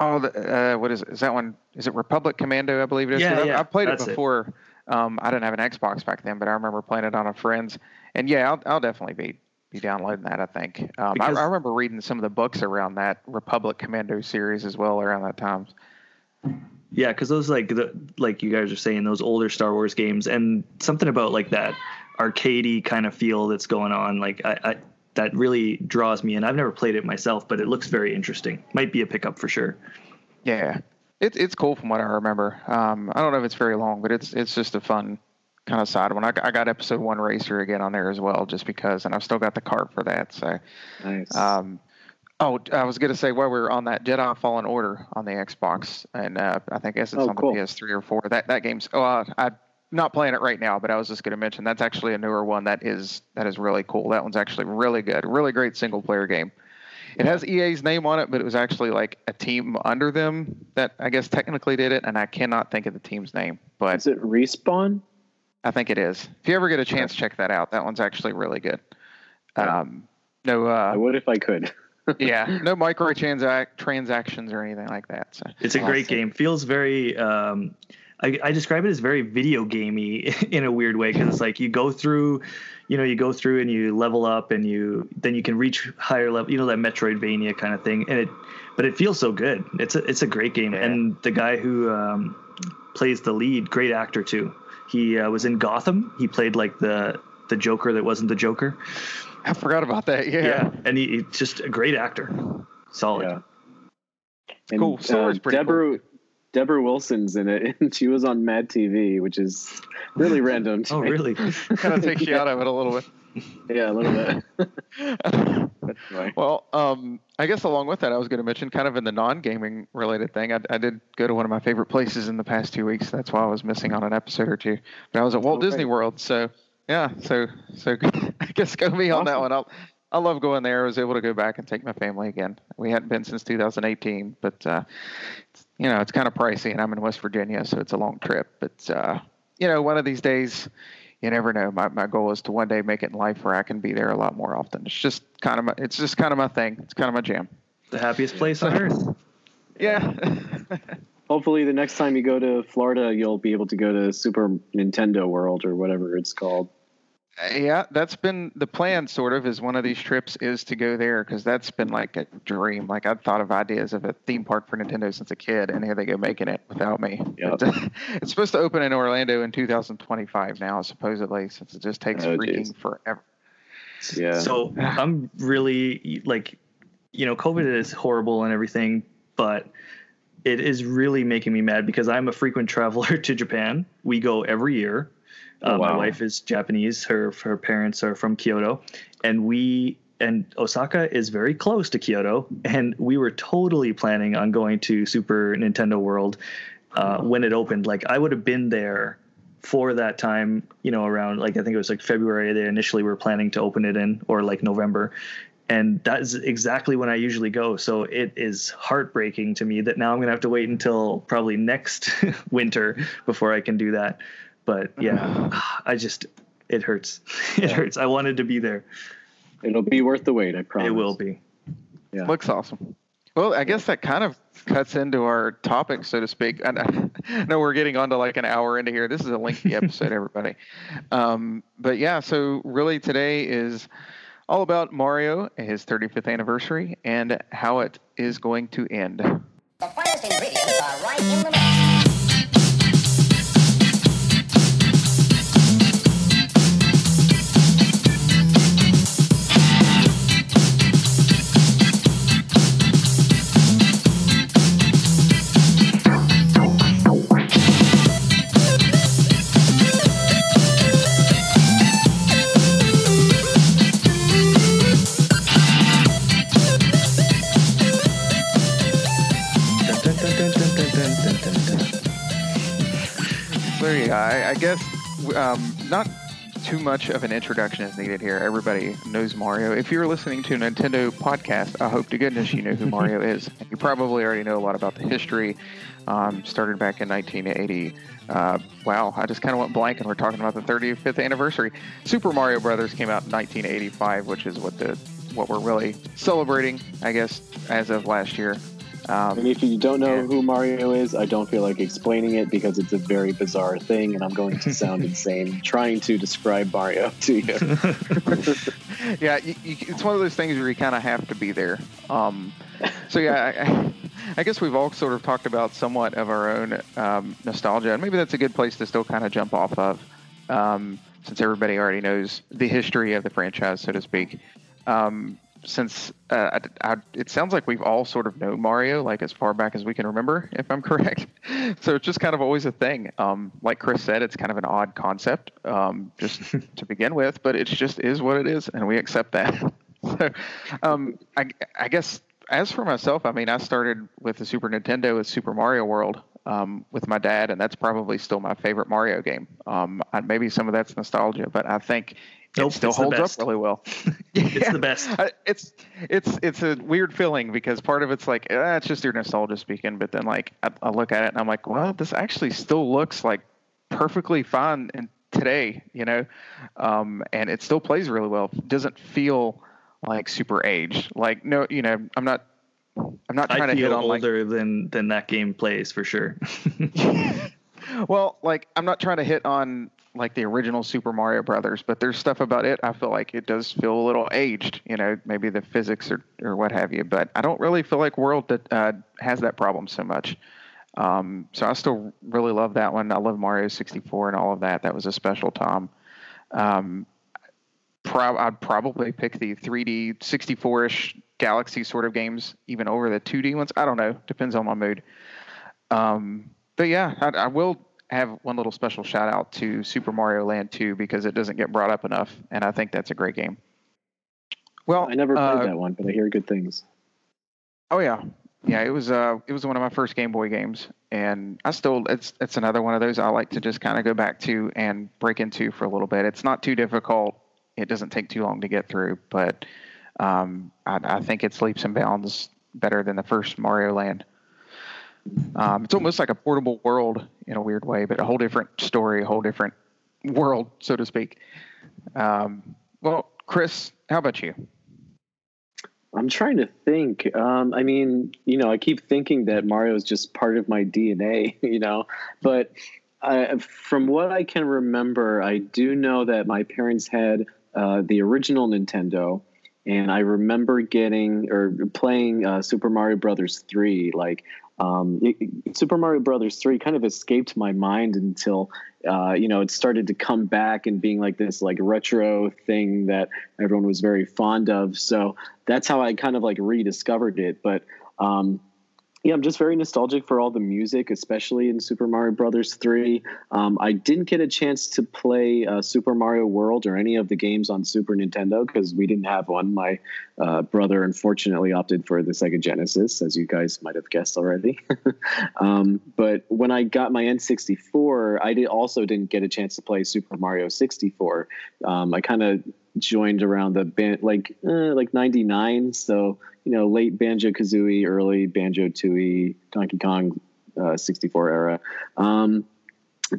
Oh, the, uh, what is it? Is that one? Is it Republic Commando? I believe it is. Yeah, I, yeah, I played it that's it. before. Um, I didn't have an Xbox back then, but I remember playing it on a friend's. And yeah, I'll, I'll definitely be be downloading that. I think. Um, I, I remember reading some of the books around that Republic Commando series as well around that time. Yeah, because those like the like you guys are saying those older Star Wars games and something about like that arcadey kind of feel that's going on. Like I, I that really draws me in. I've never played it myself, but it looks very interesting. Might be a pickup for sure. Yeah, it's it's cool from what I remember. Um, I don't know if it's very long, but it's it's just a fun kind of side one. I, got- I got Episode One Racer again on there as well, just because, and I've still got the cart for that. So. Nice. Um, oh, I was going to say while we were on that Jedi Fallen Order on the Xbox, and uh, I think guess it's Oh, on cool. the PS3 or four. That that game's. Oh, uh, I'm not playing it right now, but I was just going to mention that's actually a newer one that is that is really cool. That one's actually really good, really great single player game. It has EA's name on it, but it was actually like a team under them that I guess technically did it, and I cannot think of the team's name, but is it respawn? I think it is. If you ever get a chance, check that out. That one's actually really good. Um, no, I uh, would if I could. yeah, no microtransac transactions or anything like that. So It's a great game. Feels very. Um, I, I describe it as very video gamey in a weird way because it's like you go through, you know, you go through and you level up and you then you can reach higher level. You know that Metroidvania kind of thing, and it, but it feels so good. It's a it's a great game, Yeah. and the guy who um, plays the lead, great actor too. He uh, was in Gotham. He played like the the Joker that wasn't the Joker. I forgot about that. Yeah. Yeah, and he, he's just a great actor. Solid. Yeah. And, Cool. Star Wars uh, pretty cool. Debra Debra Wilson's in it, and she was on Mad TV, which is really random. To Oh, me. really? kind of takes you out of it a little bit. Yeah, a little bit. Well, um, I guess along with that, I was going to mention kind of in the non-gaming related thing. I, I did go to one of my favorite places in the past two weeks. That's why I was missing on an episode or two. But I was at Walt Okay. Disney World, so yeah. So so I guess go me on that one. I'll, I love going there. I was able to go back and take my family again. We hadn't been since 2018, but uh, it's, you know it's kind of pricey, and I'm in West Virginia, so it's a long trip. But uh, you know, one of these days, you never know. My my goal is to one day make it in life where I can be there a lot more often. It's just kind of my, it's just kind of my thing. It's kind of my jam. the happiest place on earth. Yeah. Hopefully, the next time you go to Florida, you'll be able to go to Super Nintendo World or whatever it's called. Yeah, that's been the plan. Sort of is one of these trips is to go there because that's been like a dream. Like I've thought of ideas of a theme park for Nintendo since a kid, and here they go making it without me. Yep. But, it's supposed to open in Orlando in 2025 now, supposedly, since it just takes Oh, freaking geez. forever. Yeah. So I'm really like, you know, COVID is horrible and everything, but it is really making me mad because I'm a frequent traveler to Japan. We go every year. Oh, Uh, My wife is Japanese. Her her parents are from Kyoto, and we and Osaka is very close to Kyoto, and we were totally planning on going to Super Nintendo World uh, when it opened. Like I would have been there for that time, you know, around like I think it was like February. They initially were planning to open it in, or like November, and that's exactly when I usually go. So it is heartbreaking to me that now I'm gonna have to wait until probably next winter before I can do that. But yeah, I just it hurts. It hurts. I wanted to be there. It'll be worth the wait. I promise. It will be. Yeah. Looks awesome. Well, I guess that kind of cuts into our topic, so to speak. I know we're getting on to like an hour into here. This is a lengthy episode, everybody. Um, but yeah, so really today is all about Mario, his 35th anniversary, and how it is going to end. The finest ingredients are right in the mix. I, I guess um, not too much of an introduction is needed here. Everybody knows Mario. If you're listening to a Nintendo podcast, I hope to goodness you know who Mario is. You probably already know a lot about the history. Um, started back in 1980. Uh, wow, I just kind of went blank, and we're talking about the 35th anniversary. Super Mario Brothers came out in 1985, which is what the what we're really celebrating, I guess, as of last year. Um, and if you don't know who Mario is, I don't feel like explaining it because it's a very bizarre thing, and I'm going to sound insane trying to describe Mario to you. yeah, you, you, it's one of those things where you kind of have to be there. Um, so yeah, I, I, guess we've all sort of talked about somewhat of our own um, nostalgia, and maybe that's a good place to still kind of jump off of, um, since everybody already knows the history of the franchise, so to speak. Um, since uh, I, I, it sounds like we've all sort of known Mario like as far back as we can remember, if I'm correct. so it's just kind of always a thing. Um, like Chris said, it's kind of an odd concept um, just to begin with, but it just is what it is, and we accept that. so um, I, I, guess as for myself, I mean, I started with the Super Nintendo with Super Mario World. Um, with my dad, and that's probably still my favorite Mario game. Um, maybe some of that's nostalgia, but I think Nope, it still holds up really well. it's the best. It's it's it's a weird feeling because part of it's like eh, it's just your nostalgia speaking, but then like I, I, look at it and I'm like, well, this actually still looks like perfectly fine and today, you know, um, and it still plays really well. It doesn't feel like super aged. Like no, you know, I'm not. I'm not trying I to hit on older like, than than that game plays for sure. well, like I'm not trying to hit on like the original Super Mario Brothers, but there's stuff about it I feel like it does feel a little aged, you know, maybe the physics or, or what have you. But I don't really feel like World that uh, has that problem so much. Um, so I still really love that one. I love Mario 64 and all of that. That was a special time. Um, pro- I'd probably pick the 3D 64-ish Galaxy sort of games even over the 2D ones. I don't know. Depends on my mood. Um, but yeah, I, I will have one little special shout out to Super Mario Land 2 because it doesn't get brought up enough, and I think that's a great game. Well, I never played uh, that one, but I hear good things. Oh yeah, yeah. It was uh, it was one of my first Game Boy games, and I still it's it's another one of those I like to just kind of go back to and break into for a little bit. It's not too difficult. It doesn't take too long to get through, but um, I, I think it's leaps and bounds better than the first Mario Land. Um, it's almost like a portable world in a weird way, but a whole different story, a whole different world, so to speak. Um, well, Chris, how about you? I'm trying to think. Um, I mean, you know, I keep thinking that Mario is just part of my DNA, you know, but I, from what I can remember, I do know that my parents had uh, the original Nintendo, and I remember getting or playing uh, Super Mario Brothers three like um, it, Super Mario Brothers three kind of escaped my mind until uh, you know it started to come back and being like this like retro thing that everyone was very fond of. So that's how I kind of like rediscovered it. But um, yeah, I'm just very nostalgic for all the music, especially in Super Mario Brothers 3. Um, I didn't get a chance to play uh, Super Mario World or any of the games on Super Nintendo because we didn't have one. My uh, brother unfortunately opted for the Sega Genesis, as you guys might have guessed already. um, but when I got my N64, I did also didn't get a chance to play Super Mario 64. Um, I kind of joined around the band like uh, like 99 so you know late banjo kazooie early banjo tooie donkey kong uh, 64 era. Um,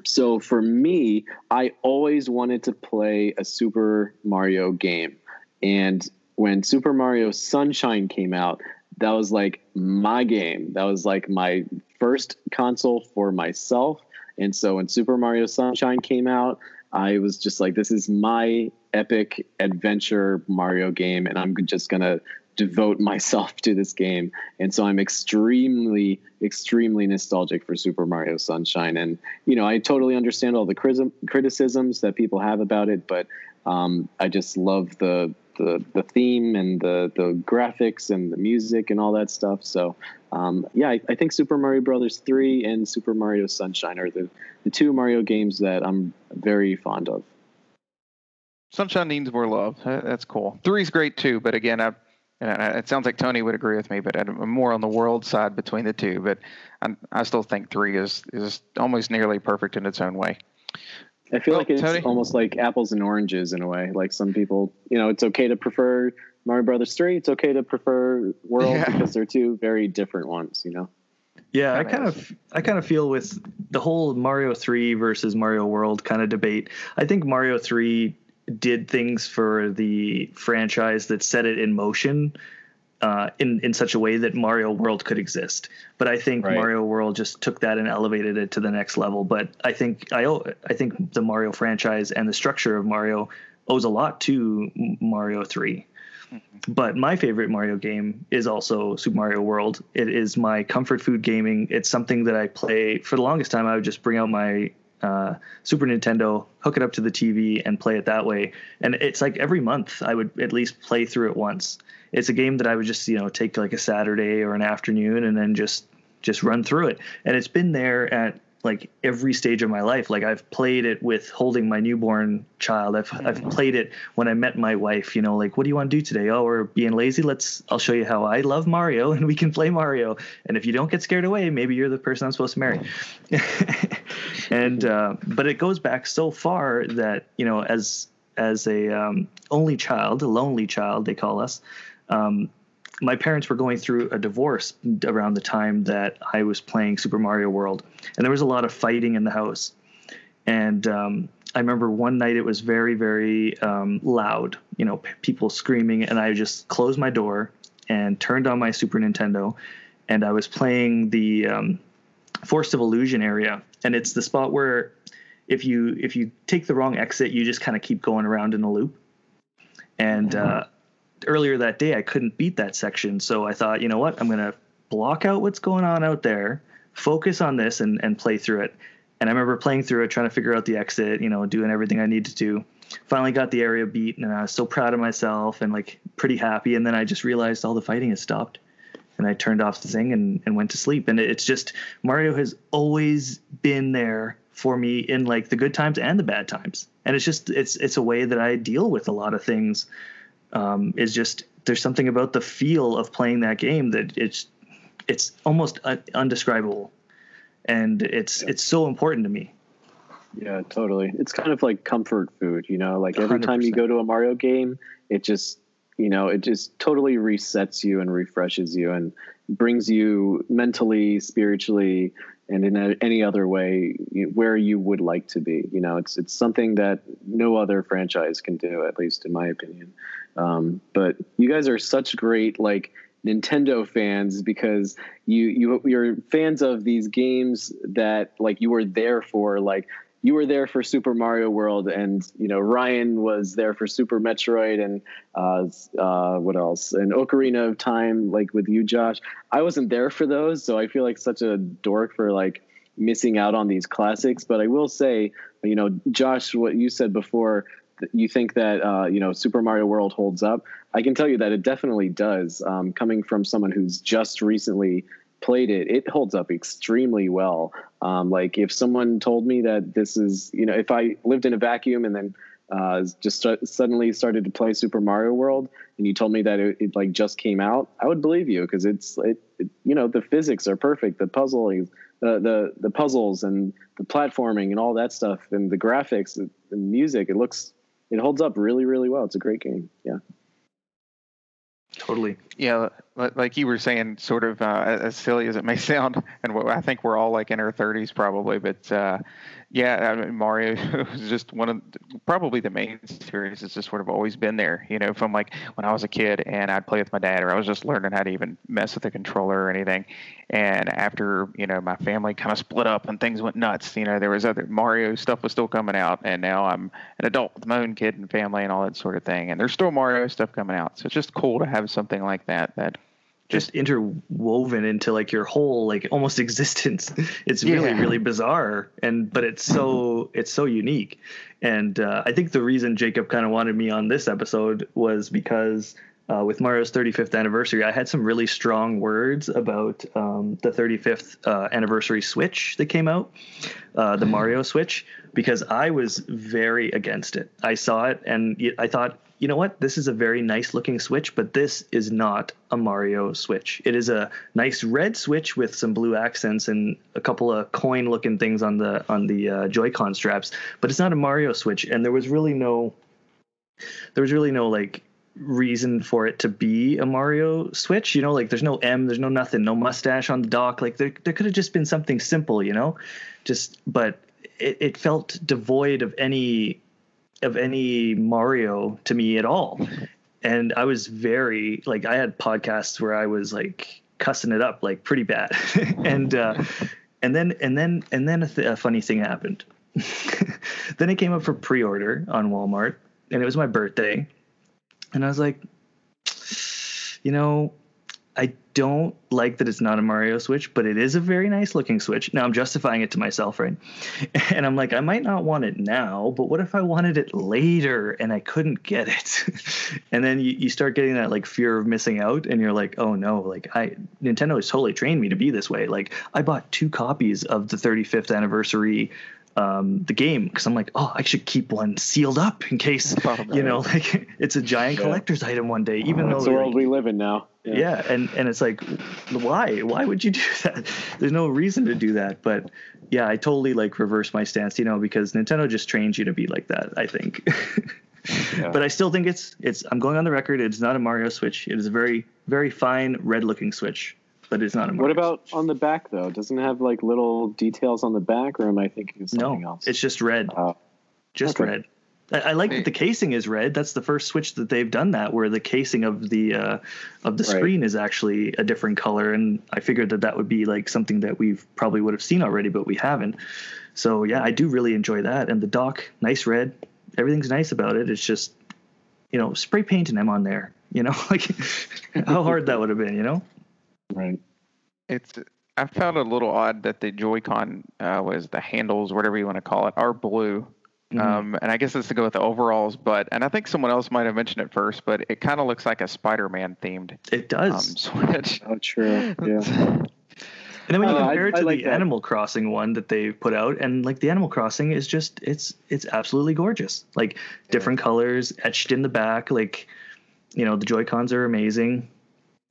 so for me i always wanted to play a super mario game. And when super mario sunshine came out that was like my game. That was like my first console for myself. And so when super mario sunshine came out i was just like this is my epic adventure Mario game, and I'm just gonna devote myself to this game. And so I'm extremely, extremely nostalgic for Super Mario Sunshine. And you know, I totally understand all the criticisms that people have about it, but um, I just love the the the theme and the the graphics and the music and all that stuff. So um, yeah, I, I, think Super Mario Brothers three and Super Mario Sunshine are the the two Mario games that I'm very fond of. Sunshine needs more love. That's cool. Three's great too, but again, I, and it sounds like Tony would agree with me, but I'm more on the world side between the two. But i i still think three is is almost nearly perfect in its own way. I feel oh, like it's Tony? almost like apples and oranges in a way. Like some people, you know, it's okay to prefer Mario Brothers three. It's okay to prefer World yeah. because they're two very different ones. You know. Yeah, I kind of I kind of feel with the whole Mario 3 versus Mario World kind of debate. I think Mario 3 did things for the franchise that set it in motion uh, in in such a way that Mario World could exist. But I think right. Mario World just took that and elevated it to the next level. But I think I I think the Mario franchise and the structure of Mario owes a lot to Mario 3. Mm-hmm. But my favorite Mario game is also Super Mario World. It is my comfort food gaming. It's something that I play for the longest time. I would just bring out my uh, Super Nintendo, hook it up to the TV, and play it that way. And it's like every month I would at least play through it once. It's a game that I would just you know take like a Saturday or an afternoon and then just just run through it. And it's been there at like every stage of my life. Like I've played it with holding my newborn child. I've I've played it when I met my wife. You know, like what do you want to do today? Oh, we're being lazy. Let's I'll show you how I love Mario and we can play Mario. And if you don't get scared away, maybe you're the person I'm supposed to marry. and uh, but it goes back so far that you know as as a um, only child, a lonely child, they call us. Um, my parents were going through a divorce around the time that I was playing Super Mario World, and there was a lot of fighting in the house. And um, I remember one night it was very, very um, loud, you know, p- people screaming, and I just closed my door and turned on my Super Nintendo, and I was playing the um, Forest of Illusion area, and it's the spot where if you if you take the wrong exit, you just kind of keep going around in a loop. And mm-hmm. uh, earlier that day I couldn't beat that section, so I thought, you know what, I'm gonna block out what's going on out there, focus on this, and and play through it. And I remember playing through it, trying to figure out the exit, you know, doing everything I needed to. Finally got the area beat, and I was so proud of myself and like pretty happy. And then I just realized all the fighting has stopped, and I turned off the thing and and went to sleep. And it's just Mario has always been there for me in like the good times and the bad times. And it's just it's it's a way that I deal with a lot of things um, is just there's something about the feel of playing that game that it's it's almost un- undescribable, and it's yeah. it's so important to me. Yeah, totally. It's kind of like comfort food, you know. Like every 100%. time you go to a Mario game, it just you know it just totally resets you and refreshes you and brings you mentally, spiritually, and in a, any other way where you would like to be. You know, it's it's something that no other franchise can do, at least in my opinion. Um, but you guys are such great like Nintendo fans because you you you're fans of these games that like you were there for like you were there for Super Mario World, and you know Ryan was there for Super Metroid, and uh, uh, what else? And Ocarina of Time, like with you, Josh. I wasn't there for those, so I feel like such a dork for like missing out on these classics. But I will say, you know, Josh, what you said before, you think that uh, you know Super Mario World holds up. I can tell you that it definitely does. Um, coming from someone who's just recently played it, it holds up extremely well. Um, like if someone told me that this is, you know, if I lived in a vacuum and then uh, just suddenly started to play Super Mario World, and you told me that it, it like just came out, I would believe you because it's, it, it, you know, the physics are perfect, the puzzling, the the the puzzles and the platforming and all that stuff, and the graphics, the music, it looks it holds up really, really well. It's a great game. Yeah. Totally. Yeah, like you were saying, sort of uh, as silly as it may sound, and I think we're all like in our 30s probably, but uh, yeah, I mean, Mario was just one of probably the main series has just sort of always been there. You know, from like when I was a kid and I'd play with my dad, or I was just learning how to even mess with the controller or anything. And after you know my family kind of split up and things went nuts, you know, there was other Mario stuff was still coming out, and now I'm an adult with my own kid and family and all that sort of thing. And there's still Mario stuff coming out, so it's just cool to have something like that that just interwoven into like your whole like almost existence. It's really yeah. really bizarre and but it's so it's so unique. And uh, I think the reason Jacob kind of wanted me on this episode was because uh, with Mario's 35th anniversary, I had some really strong words about um, the 35th uh, anniversary Switch that came out, uh, the Mario Switch, because I was very against it. I saw it and I thought you know what? This is a very nice looking Switch, but this is not a Mario Switch. It is a nice red Switch with some blue accents and a couple of coin looking things on the on the uh, Joy-Con straps, but it's not a Mario Switch. And there was really no, there was really no like reason for it to be a Mario Switch. You know, like there's no M, there's no nothing, no mustache on the dock. Like there there could have just been something simple, you know, just but it, it felt devoid of any of any Mario to me at all. And I was very like I had podcasts where I was like cussing it up like pretty bad. and uh and then and then and then a, th- a funny thing happened. then it came up for pre-order on Walmart and it was my birthday. And I was like you know, I don't like that it's not a Mario Switch, but it is a very nice looking Switch. Now I'm justifying it to myself, right? And I'm like, I might not want it now, but what if I wanted it later and I couldn't get it? and then you, you start getting that like fear of missing out, and you're like, oh no, like I Nintendo has totally trained me to be this way. Like I bought two copies of the 35th anniversary um, the game because I'm like, oh, I should keep one sealed up in case you know, like it's a giant yeah. collector's item one day. Even That's though the world we live in now. Yeah. yeah, and and it's like, why? Why would you do that? There's no reason to do that. But yeah, I totally like reverse my stance, you know, because Nintendo just trains you to be like that. I think. yeah. But I still think it's it's. I'm going on the record. It's not a Mario Switch. It is a very very fine red looking Switch but it's not a. What about on the back though? Doesn't it have like little details on the back, or am I thinking of something no, else? it's just red. Uh, just okay. red. I, I like that the casing is red. That's the first Switch that they've done that, where the casing of the uh, of the screen is actually a different color. And I figured that that would be like something that we've probably would have seen already, but we haven't. So yeah, I do really enjoy that. And the dock, nice red. Everything's nice about it. It's just, you know, spray painting them on there. You know, like how hard that would have been. You know. Right. It's I found it a little odd that the Joy-Con uh, was the handles, whatever you want to call it, are blue. Mm-hmm. Um, and I guess it's to go with the overalls, but and I think someone else might have mentioned it first, but it kind of looks like a Spider-Man themed. It does. Um, switch. Oh, true. Yeah. And then when you uh, compare I, it to like the that. Animal Crossing one that they put out, and like the Animal Crossing is just it's it's absolutely gorgeous. Like different yeah. colors etched in the back. Like you know the Joy Cons are amazing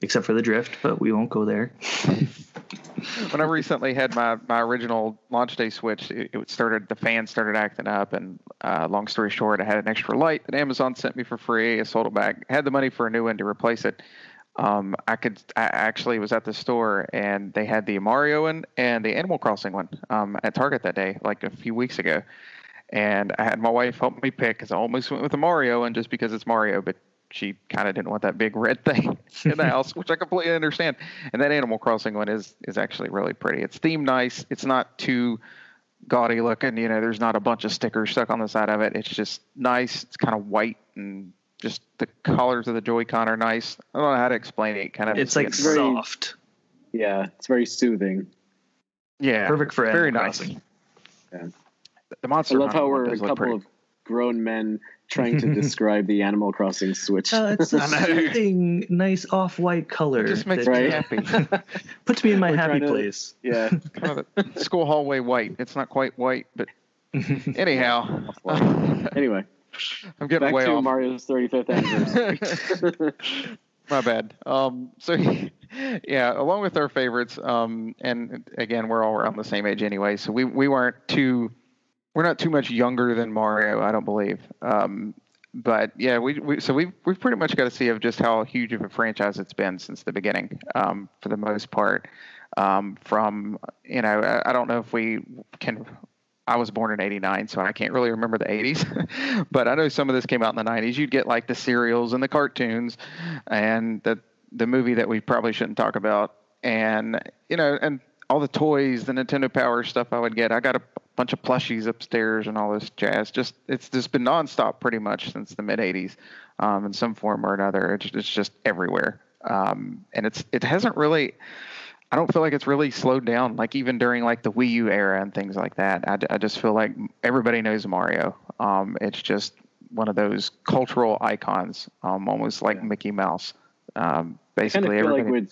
except for the drift, but we won't go there. when I recently had my, my original launch day switch, it, it started the fan started acting up, and uh, long story short, I had an extra light that Amazon sent me for free. I sold it back, had the money for a new one to replace it. Um, I could I actually was at the store and they had the Mario one and the Animal Crossing one um, at Target that day, like a few weeks ago. And I had my wife help me pick because I almost went with the Mario and just because it's Mario, but she kind of didn't want that big red thing in the house, which I completely understand. And that Animal Crossing one is is actually really pretty. It's themed nice. It's not too gaudy looking. You know, there's not a bunch of stickers stuck on the side of it. It's just nice. It's kind of white and just the colors of the Joy-Con are nice. I don't know how to explain it. Kind of. It's like very, soft. Yeah, it's very soothing. Yeah, perfect for very Animal nice. Crossing. Yeah. The monster. I love how we're a couple of grown men trying to describe the Animal Crossing Switch. Uh, it's a soothing, nice off-white color. It just makes that, me happy. Puts me in my We're happy to, place. Yeah. kind of school hallway white. It's not quite white, but anyhow. anyway. I'm getting Back way to off. Mario's 35th anniversary. My bad. Um, so yeah, along with our favorites, um, and again, we're all around the same age anyway, so we we weren't too we're not too much younger than Mario, I don't believe. Um, but yeah, we, we so we've we've pretty much got to see of just how huge of a franchise it's been since the beginning, um, for the most part. Um, from you know, I, I don't know if we can. I was born in '89, so I can't really remember the '80s, but I know some of this came out in the '90s. You'd get like the cereals and the cartoons, and the the movie that we probably shouldn't talk about, and you know, and all the toys, the Nintendo Power stuff I would get. I got a bunch of plushies upstairs and all this jazz. Just it's just been nonstop pretty much since the mid '80s, um, in some form or another. It's, it's just everywhere, um, and it's it hasn't really. I don't feel like it's really slowed down. Like even during like the Wii U era and things like that, I, I just feel like everybody knows Mario. Um, it's just one of those cultural icons, um, almost like yeah. Mickey Mouse. Um, basically, I everybody. Like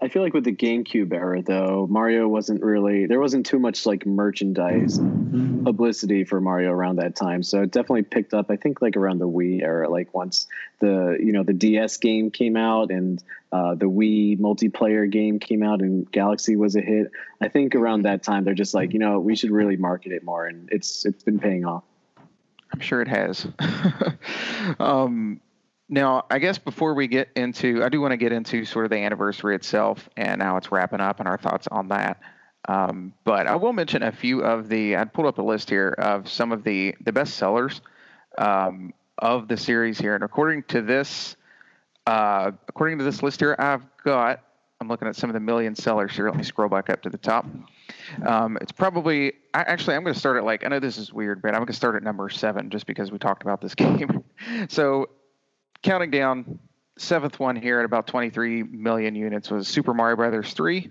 I feel like with the GameCube era, though, Mario wasn't really there wasn't too much like merchandise publicity for Mario around that time. So it definitely picked up. I think like around the Wii era, like once the you know the DS game came out and uh, the Wii multiplayer game came out and Galaxy was a hit. I think around that time they're just like you know we should really market it more, and it's it's been paying off. I'm sure it has. um, now, I guess before we get into, I do want to get into sort of the anniversary itself and how it's wrapping up and our thoughts on that. Um, but I will mention a few of the. I pulled up a list here of some of the the best sellers um, of the series here, and according to this, uh, according to this list here, I've got. I'm looking at some of the million sellers here. Let me scroll back up to the top. Um, it's probably. I, actually, I'm going to start at like. I know this is weird, but I'm going to start at number seven just because we talked about this game. so counting down, seventh one here at about 23 million units was Super Mario Brothers 3.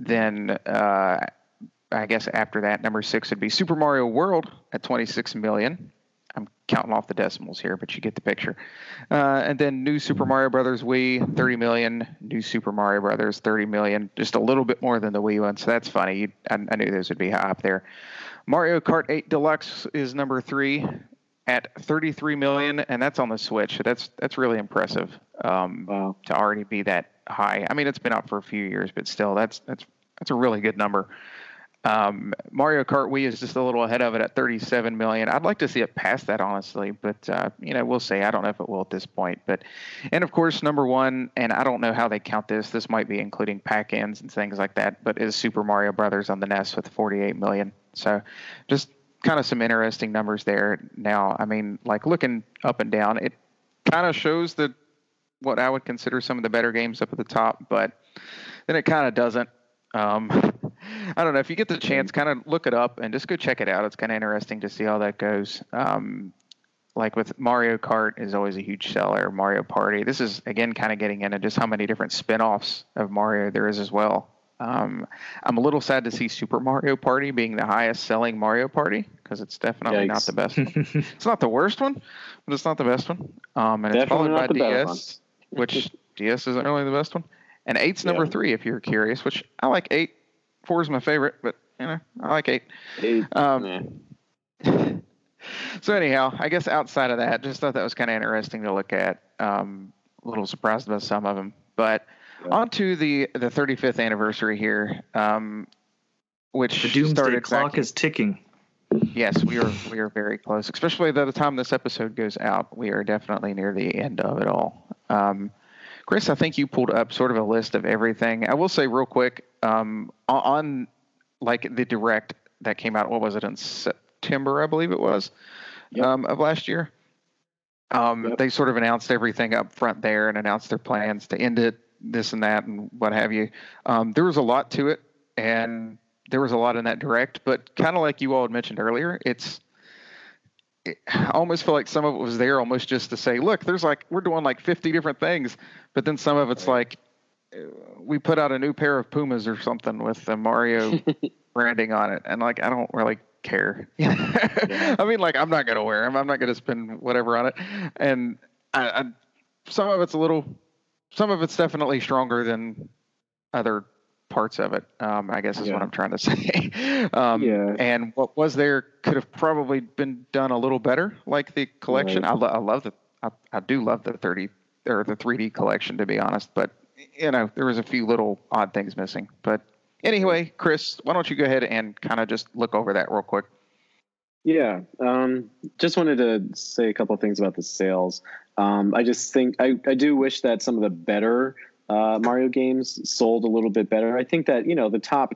Then uh, I guess after that, number six would be Super Mario World at 26 million. I'm counting off the decimals here, but you get the picture. Uh, and then New Super Mario Brothers Wii, 30 million. New Super Mario Brothers, 30 million. Just a little bit more than the Wii one, so that's funny. I, I knew those would be high up there. Mario Kart 8 Deluxe is number three at 33 million, and that's on the Switch. That's that's really impressive um, wow. to already be that high. I mean, it's been out for a few years, but still, that's that's that's a really good number. Um, Mario Kart Wii is just a little ahead of it at 37 million. I'd like to see it past that, honestly, but uh, you know, we'll see. I don't know if it will at this point. But, and of course, number one, and I don't know how they count this. This might be including pack-ins and things like that, but is Super Mario Brothers on the NES with 48 million. So, just kind of some interesting numbers there. Now, I mean, like looking up and down, it kind of shows that what I would consider some of the better games up at the top, but then it kind of doesn't. Um, I don't know if you get the chance, kind of look it up and just go check it out. It's kind of interesting to see how that goes. Um, like with Mario Kart is always a huge seller. Mario Party. This is again kind of getting into just how many different spin-offs of Mario there is as well. Um, I'm a little sad to see Super Mario Party being the highest selling Mario Party because it's definitely Yikes. not the best. it's not the worst one, but it's not the best one. Um, and definitely it's followed by DS, which DS isn't really the best one. And eight's number yeah. three, if you're curious. Which I like eight. Four is my favorite, but you know I like eight. Eight. Um, so anyhow, I guess outside of that, just thought that was kind of interesting to look at. Um, a little surprised about some of them, but yeah. On to the the 35th anniversary here, um, which the doomsday clock is ticking. Yes, we are we are very close. Especially by the time this episode goes out, we are definitely near the end of it all. Um, Chris, I think you pulled up sort of a list of everything. I will say real quick um, on like the direct that came out. What was it in September? I believe it was yep. um, of last year. Um, yep. They sort of announced everything up front there and announced their plans to end it this and that and what have you. Um, there was a lot to it, and there was a lot in that direct. But kind of like you all had mentioned earlier, it's it, I almost feel like some of it was there almost just to say, look, there's like we're doing like 50 different things, but then some of it's like we put out a new pair of Pumas or something with the Mario branding on it, and like I don't really care. yeah. I mean, like I'm not gonna wear them. I'm not gonna spend whatever on it, and I, I, some of it's a little some of it's definitely stronger than other parts of it. Um, I guess is yeah. what I'm trying to say. um, yeah. And what was there could have probably been done a little better, like the collection. Right. I, lo- I love the I, I do love the 30 or the 3D collection to be honest, but you know there was a few little odd things missing. But anyway, Chris, why don't you go ahead and kind of just look over that real quick? Yeah, um, just wanted to say a couple of things about the sales. Um, I just think I, I do wish that some of the better uh, Mario games sold a little bit better. I think that you know the top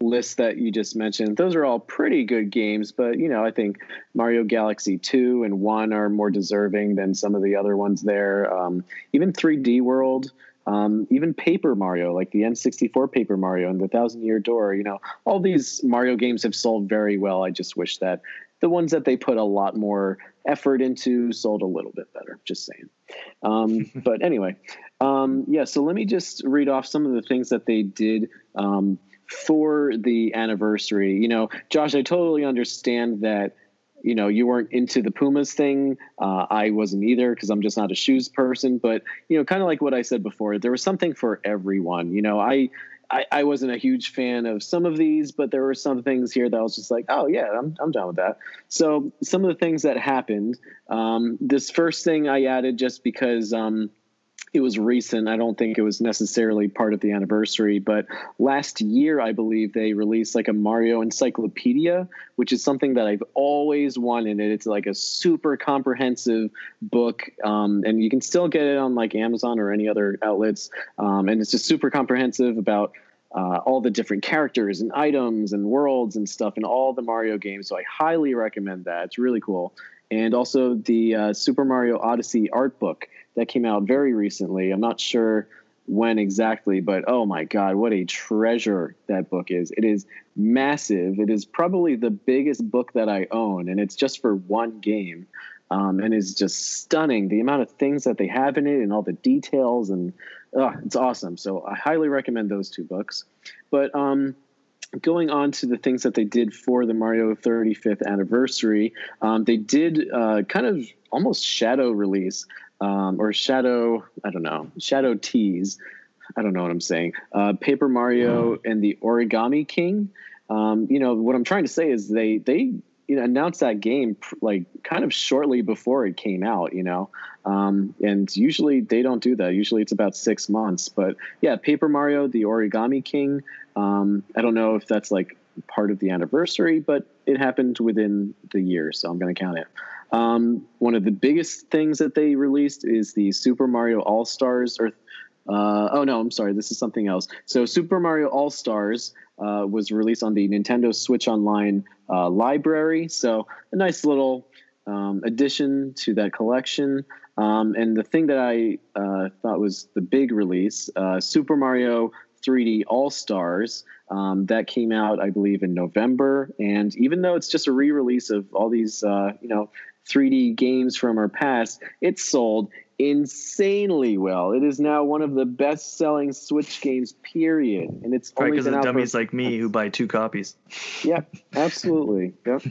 list that you just mentioned, those are all pretty good games, but you know I think Mario Galaxy two and one are more deserving than some of the other ones there. Um, even 3D World. Um, even Paper Mario, like the N64 Paper Mario and the Thousand Year Door, you know, all these Mario games have sold very well. I just wish that the ones that they put a lot more effort into sold a little bit better. Just saying. Um, but anyway, um, yeah. So let me just read off some of the things that they did um, for the anniversary. You know, Josh, I totally understand that you know you weren't into the pumas thing uh, i wasn't either because i'm just not a shoes person but you know kind of like what i said before there was something for everyone you know i I, I, wasn't a huge fan of some of these, but there were some things here that I was just like, oh yeah, I'm I'm down with that. So some of the things that happened. Um, this first thing I added just because um, it was recent. I don't think it was necessarily part of the anniversary, but last year, I believe they released like a Mario encyclopedia, which is something that I've always wanted. It's like a super comprehensive book, um, and you can still get it on like Amazon or any other outlets. Um, and it's just super comprehensive about uh, all the different characters and items and worlds and stuff in all the Mario games. So I highly recommend that. It's really cool. And also the uh, Super Mario Odyssey art book that came out very recently. I'm not sure when exactly, but oh my God, what a treasure that book is. It is massive. It is probably the biggest book that I own, and it's just for one game. Um, and is just stunning. The amount of things that they have in it and all the details, and uh, it's awesome. So I highly recommend those two books. But um, going on to the things that they did for the Mario 35th anniversary, um, they did uh, kind of almost shadow release um, or shadow, I don't know, shadow tease. I don't know what I'm saying. Uh, Paper Mario and the Origami King. Um, you know what I'm trying to say is they they you know announced that game like kind of shortly before it came out. You know, um, and usually they don't do that. Usually it's about six months. But yeah, Paper Mario, the Origami King. Um, I don't know if that's like part of the anniversary, but it happened within the year, so I'm going to count it. Um, one of the biggest things that they released is the Super Mario All Stars. Or uh, oh no, I'm sorry, this is something else. So Super Mario All Stars uh, was released on the Nintendo Switch Online uh, library. So a nice little um, addition to that collection. Um, and the thing that I uh, thought was the big release, uh, Super Mario 3D All Stars. Um, that came out, I believe, in November. And even though it's just a re-release of all these, uh, you know, 3D games from our past, it sold insanely well. It is now one of the best selling Switch games, period. And it's probably because of dummies for- like me who buy two copies. Yep, absolutely. yep.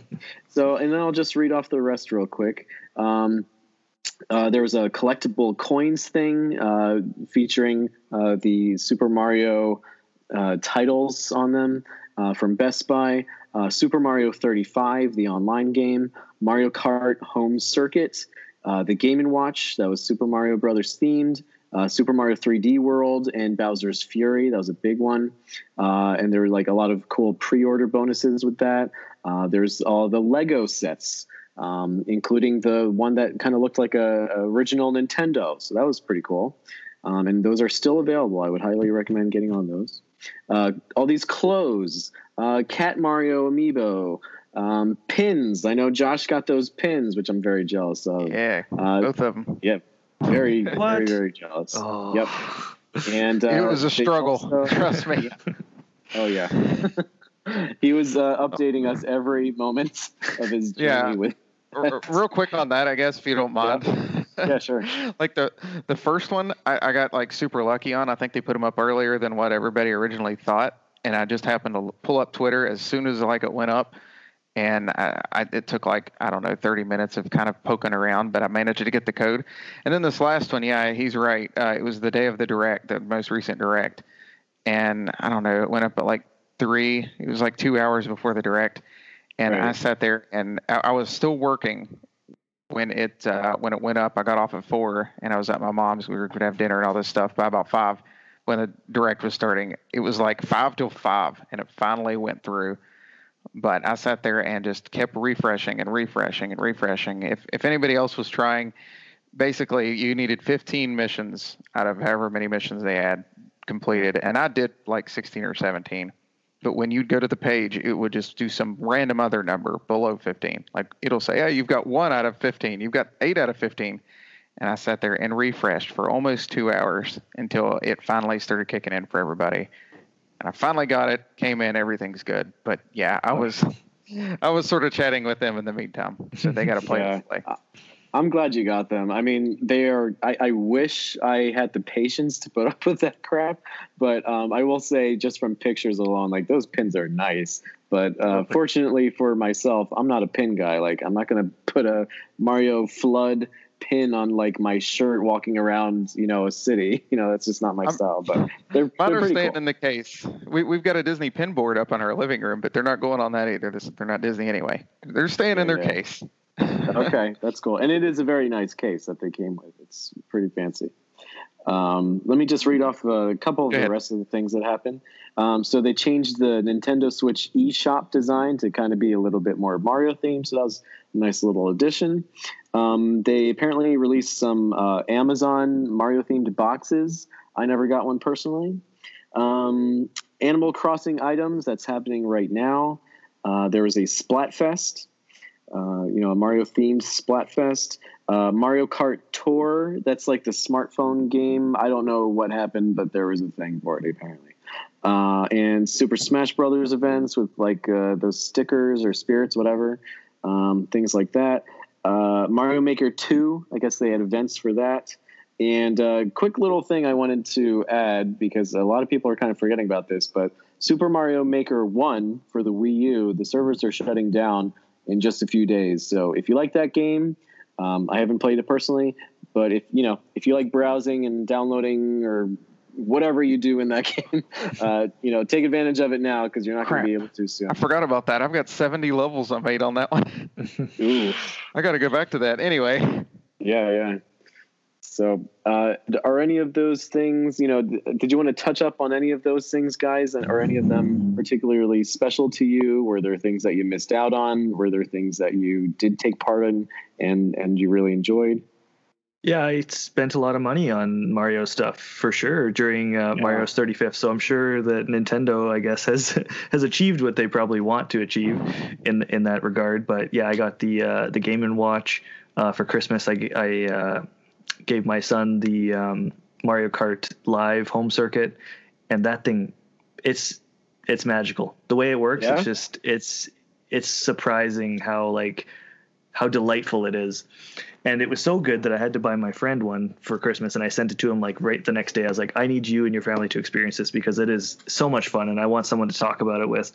So, and then I'll just read off the rest real quick. Um, uh, there was a collectible coins thing uh, featuring uh, the Super Mario uh, titles on them uh, from Best Buy. Uh, Super Mario 35, the online game, Mario Kart Home Circuit, uh, the Game and Watch that was Super Mario Brothers themed, uh, Super Mario 3D World, and Bowser's Fury. That was a big one, uh, and there were like a lot of cool pre-order bonuses with that. Uh, there's all the Lego sets. Um, including the one that kind of looked like a, a, original Nintendo, so that was pretty cool. Um, and those are still available. I would highly recommend getting on those. Uh, all these clothes, uh, Cat Mario amiibo, um, pins. I know Josh got those pins, which I'm very jealous of. Yeah, uh, both of them. Yep, very, very, very jealous. Oh. Yep. And uh, it was a struggle. Also, trust me. oh yeah. he was uh, updating us every moment of his journey yeah. with. Real quick on that, I guess, if you don't mind. Yep. Yeah, sure. like the the first one, I, I got like super lucky on. I think they put them up earlier than what everybody originally thought and I just happened to pull up Twitter as soon as like it went up, and I, I, it took like I don't know 30 minutes of kind of poking around, but I managed to get the code. And then this last one, yeah, he's right. Uh, it was the day of the direct, the most recent direct, and I don't know, it went up at like three. It was like two hours before the direct, and right. I sat there and I, I was still working when it uh, when it went up. I got off at four, and I was at my mom's. We were going to have dinner and all this stuff by about five when the direct was starting. It was like five till five, and it finally went through. but I sat there and just kept refreshing and refreshing and refreshing. If if anybody else was trying, basically you needed 15 missions out of however many missions they had completed, and I did like 16 or 17. But when you'd go to the page, it would just do some random other number below 15. Like it'll say, "Yeah, you've got one out of 15. You've got eight out of 15." And I sat there and refreshed for almost two hours until it finally started kicking in for everybody and I finally got it. Came in, everything's good. But yeah, I was, I was sort of chatting with them in the meantime, so they got to play. yeah. play. I'm glad you got them. I mean, they are. I, I, wish I had the patience to put up with that crap, but um, I will say, just from pictures alone, like those pins are nice. But uh, fortunately for myself, I'm not a pin guy. Like, I'm not going to put a Mario FLUDD pin on like my shirt walking around, you know, a city. You know, that's just not my I'm, style. But they're, they're understanding cool. in the case, we, we've got a Disney pin board up on our living room, but they're not going on that either. They're not Disney anyway. They're staying yeah, in their yeah. case. okay, that's cool, and it is a very nice case that they came with. It's pretty fancy. Um, let me just read off a couple of the rest of the things that happened. Um, so they changed the Nintendo Switch eShop design to kind of be a little bit more Mario themed. So that was nice little addition. Um, they apparently released some uh, Amazon Mario themed boxes. I never got one personally. Um, Animal Crossing items that's happening right now. Uh, there was a Splatfest, uh, you know, a Mario themed Splatfest. Uh, Mario Kart Tour, that's like the smartphone game. I don't know what happened, but there was a thing for it apparently. Uh, and Super Smash Brothers events with like uh, those stickers or spirits, whatever, um, things like that. Uh, Mario Maker 2, I guess they had events for that. And a uh, quick little thing I wanted to add because a lot of people are kind of forgetting about this, but Super Mario Maker 1 for the Wii U, the servers are shutting down in just a few days. So if you like that game, um, I haven't played it personally, but if you know if you like browsing and downloading or whatever you do in that game, uh, you know, take advantage of it now because you're not going to be able to soon. I forgot about that. I've got 70 levels I made on that one. Ooh. I got to go back to that anyway. Yeah, yeah. So, uh, are any of those things, you know, did you want to touch up on any of those things, guys? And are any of them particularly special to you? Were there things that you missed out on? Were there things that you did take part in and and you really enjoyed? Yeah, I spent a lot of money on Mario stuff for sure during uh, yeah. Mario's 35th. So I'm sure that Nintendo, I guess, has has achieved what they probably want to achieve in in that regard. But yeah, I got the uh, the Game and Watch uh, for Christmas. I, I uh, gave my son the um, Mario Kart Live home circuit, and that thing, it's it's magical. The way it works, yeah. it's just it's it's surprising how like how delightful it is and it was so good that I had to buy my friend one for Christmas, and I sent it to him like right the next day. I was like, I need you and your family to experience this because it is so much fun, and I want someone to talk about it with.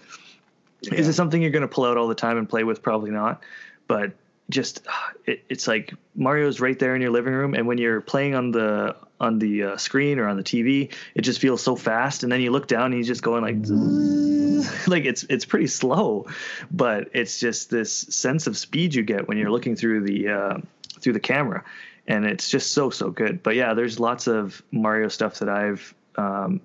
Yeah. Is it something you're going to pull out all the time and play with? Probably not, but just it, it's like Mario's right there in your living room, and when you're playing on the on the uh, screen or on the TV, it just feels so fast, and then you look down and he's just going like like it's it's pretty slow, but it's just this sense of speed you get when you're looking through the uh, through the camera, and it's just so so good. But yeah, there's lots of Mario stuff that I've um,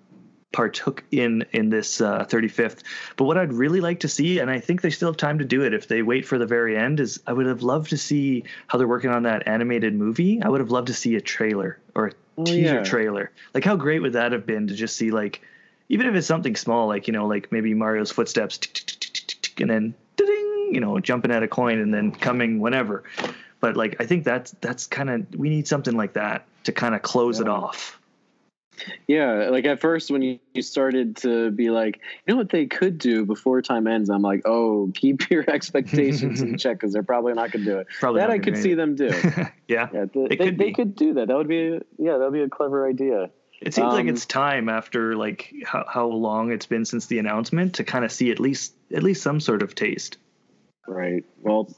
partook in in this uh, 35th. But what I'd really like to see, and I think they still have time to do it if they wait for the very end, is I would have loved to see how they're working on that animated movie. I would have loved to see a trailer or oh, teaser yeah. trailer. Like how great would that have been to just see like, even if it's something small, like you know, like maybe Mario's footsteps, and then you know, jumping at a coin and then coming whenever. But like I think that's that's kind of we need something like that to kind of close yeah. it off. Yeah, like at first when you, started to be like, you know what they could do before time ends, I'm like, oh, keep your expectations in check because they're probably not going to do it. Probably that I could see them do. yeah, yeah the, they, could they could do that. That would be yeah, that would be a clever idea. It seems um, like it's time after like how, how long it's been since the announcement to kind of see at least at least some sort of taste. Right. Well,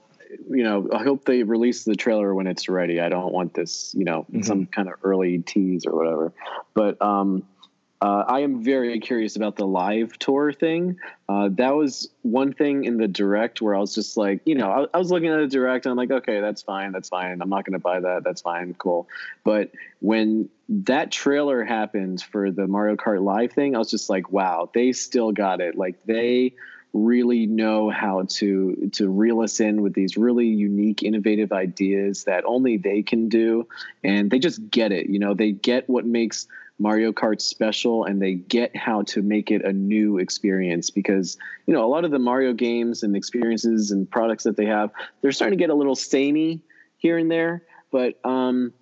you know, I hope they release the trailer when it's ready. I don't want this, you know, mm-hmm. some kind of early tease or whatever. But um, uh, I am very curious about the live tour thing. Uh, that was one thing in the direct where I was just like, you know, I, I was looking at the direct and I'm like, okay, that's fine, that's fine. I'm not going to buy that. That's fine, cool. But when that trailer happened for the Mario Kart Live thing, I was just like, wow, they still got it. Like they really know how to to reel us in with these really unique innovative ideas that only they can do. And they just get it you know they get what makes Mario Kart special and they get how to make it a new experience because you know a lot of the Mario games and experiences and products that they have they're starting to get a little samey here and there. But um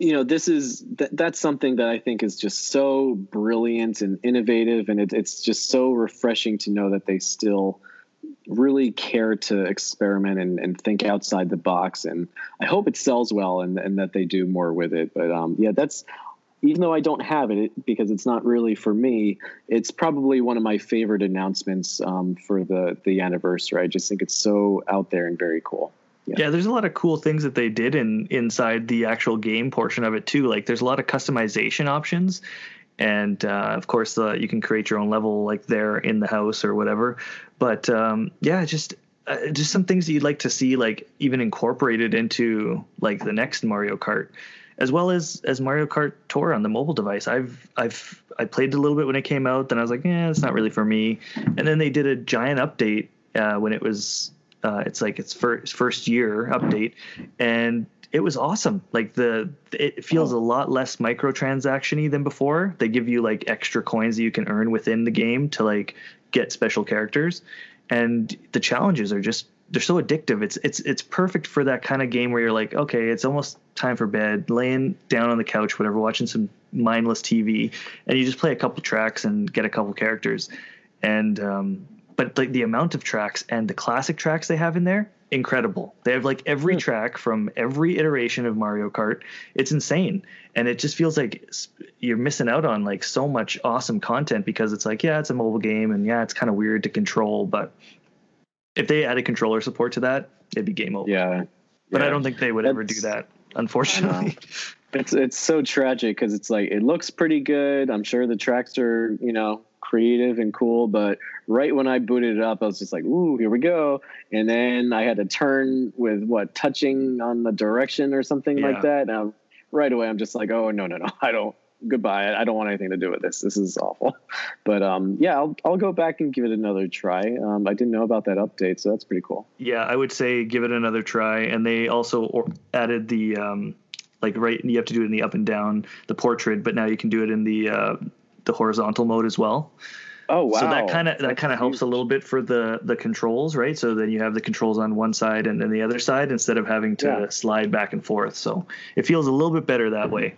you know this is th- that's something that i think is just so brilliant and innovative and it, it's just so refreshing to know that they still really care to experiment and, and think outside the box and i hope it sells well and, and that they do more with it but um, yeah that's even though i don't have it because it's not really for me it's probably one of my favorite announcements um, for the the anniversary. I just think it's so out there and very cool yeah. yeah. there's a lot of cool things that they did in inside the actual game portion of it too. Like there's a lot of customization options, and uh, of course uh, you can create your own level like there in the house or whatever. But um, yeah, just uh, just some things that you'd like to see like even incorporated into like the next Mario Kart. As well as as Mario Kart Tour on the mobile device, I've I've I played a little bit when it came out. Then I was like, yeah, it's not really for me. And then they did a giant update uh, when it was uh, it's like its first first year update, and it was awesome. Like the it feels oh. a lot less microtransactiony than before. They give you like extra coins that you can earn within the game to like get special characters, and the challenges are just they're so addictive. It's it's it's perfect for that kind of game where you're like, okay, it's almost time for bed, laying down on the couch, whatever, watching some mindless TV, and you just play a couple tracks and get a couple characters, and um, but like the amount of tracks and the classic tracks they have in there incredible. They have like every hmm. track from every iteration of mario kart. It's insane. And it just feels like you're missing out on like so much awesome content because it's like yeah it's a mobile game and yeah it's kind of weird to control but if they added controller support to that it'd be game over. Yeah. But yeah. i don't think they would That's, ever do that unfortunately. It's it's so tragic because it's like it looks pretty good. I'm sure the tracks are you know creative and cool. But right when I booted it up, I was just like, "Ooh, here we go!" And then I had to turn with what touching on the direction or something yeah. like that. Now, right away, I'm just like, "Oh no, no, no! I don't." Goodbye. I don't want anything to do with this. This is awful. But um, yeah, I'll I'll go back and give it another try. Um, I didn't know about that update, so that's pretty cool. Yeah, I would say give it another try. And they also added the um, like right you have to do it in the up and down the portrait but now you can do it in the uh, the horizontal mode as well. Oh wow! So that kind of that kind of helps a little bit for the the controls, right? So then you have the controls on one side and then the other side instead of having to yeah. slide back and forth. So it feels a little bit better that way.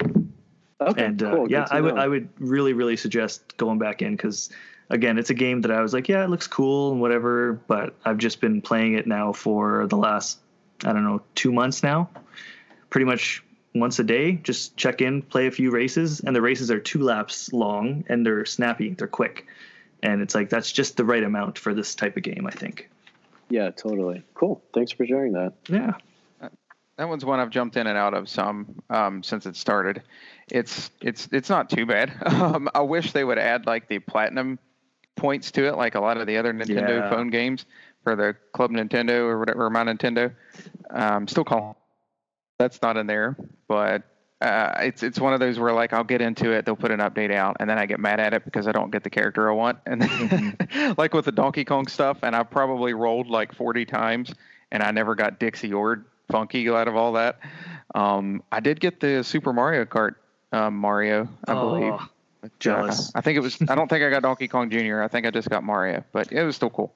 Okay, and uh, yeah, I would I would really really suggest going back in because again, it's a game that I was like, yeah, it looks cool and whatever, but I've just been playing it now for the last I don't know two months now, pretty much once a day, just check in, play a few races, and the races are two laps long and they're snappy, they're quick. And it's like that's just the right amount for this type of game, I think. Yeah, totally. Cool. Thanks for sharing that. Yeah. That one's one I've jumped in and out of some um, since it started. It's it's it's not too bad. Um, I wish they would add like the platinum points to it, like a lot of the other Nintendo yeah. phone games for the Club Nintendo or whatever, or my Nintendo. Um, still call that's not in there, but uh, it's it's one of those where like I'll get into it, they'll put an update out, and then I get mad at it because I don't get the character I want, and then, mm-hmm. like with the Donkey Kong stuff, and I've probably rolled like 40 times, and I never got Dixie or Funky out of all that. Um, I did get the Super Mario Kart um, Mario, I oh, believe. Jealous. Uh, I think it was. I don't think I got Donkey Kong Jr. I think I just got Mario, but it was still cool.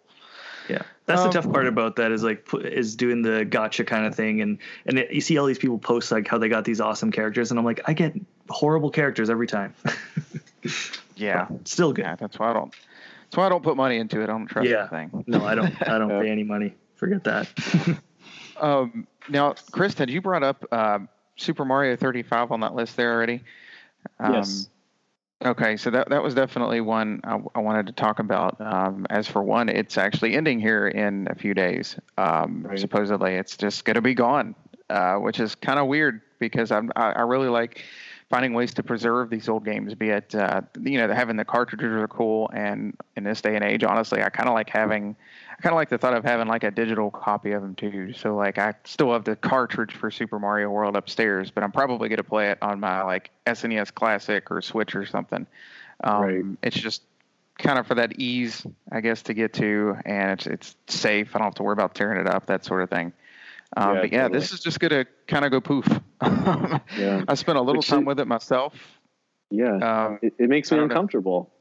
Yeah, that's um, the tough part about that is like is doing the gacha kind of thing, and and it, you see all these people post like how they got these awesome characters, and I'm like, I get horrible characters every time. yeah, but still good. Yeah, that's why I don't. That's why I don't put money into it. I don't trust yeah. thing. No, I don't. I don't pay any money. Forget that. um, now, Chris, had you brought up uh, Super Mario 35 on that list there already? Um, yes. Okay, so that that was definitely one I, I wanted to talk about. Um, as for one, it's actually ending here in a few days. Um, right. Supposedly, it's just going to be gone, uh, which is kind of weird because I'm I, I, really like finding ways to preserve these old games. Be it uh, you know having the cartridges are cool, and in this day and age, honestly, I kind of like having I kind of like the thought of having like a digital copy of them too. So like I still have the cartridge for Super Mario World upstairs, but I'm probably going to play it on my like SNES Classic or Switch or something. Um, right. It's just kind of for that ease, I guess, to get to, and it's it's safe. I don't have to worry about tearing it up, that sort of thing. Um, yeah, but yeah, totally. this is just gonna kind of go poof. yeah. I spent a little time with it myself. Yeah, um, it, it, makes me uncomfortable. Know.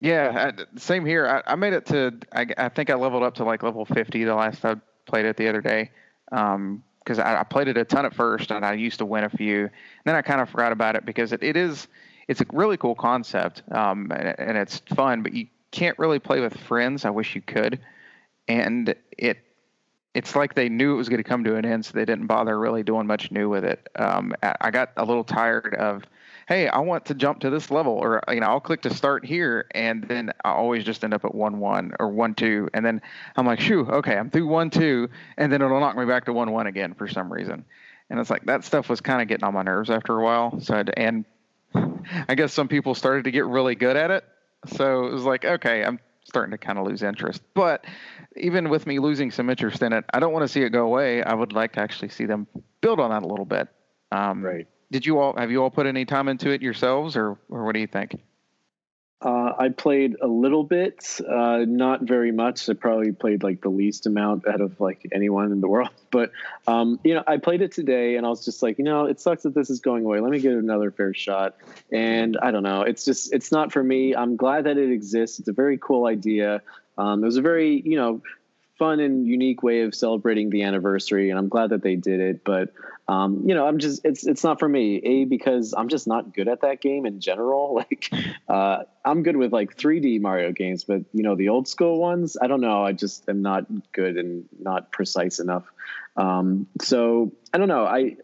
Yeah, I, same here. I, I, made it to. I, I, think I leveled up to like level fifty the last I played it the other day. Um, because I, played it a ton at first and I used to win a few. And then I kind of forgot about it because it, it is it's a really cool concept um, and, and, it's fun, but you can't really play with friends. I wish you could. And it it's like they knew it was going to come to an end, so they didn't bother really doing much new with it. Um, I got a little tired of hey, I want to jump to this level, or you know, I'll click to start here, and then I always just end up at one one or one two, and then I'm like, shoo, okay, I'm through one two, and then it'll knock me back to one one again for some reason, and it's like that stuff was kind of getting on my nerves after a while. So and I guess some people started to get really good at it, so it was like, okay, I'm starting to kind of lose interest. But even with me losing some interest in it, I don't want to see it go away. I would like to actually see them build on that a little bit. Um, right did you all have you all put any time into it yourselves, or or what do you think? Uh, I played a little bit, uh, not very much. I probably played like the least amount out of like anyone in the world. But um, you know, I played it today, and I was just like, you know, it sucks that this is going away. Let me give it another fair shot. And I don't know, it's just it's not for me. I'm glad that it exists. It's a very cool idea. Um, it was a very you know fun and unique way of celebrating the anniversary, and I'm glad that they did it. But um, you know, I'm just it's it's not for me. A because I'm just not good at that game in general. Like, uh, I'm good with like 3D Mario games, but you know, the old school ones, I don't know. I just am not good and not precise enough. Um, so I don't know. I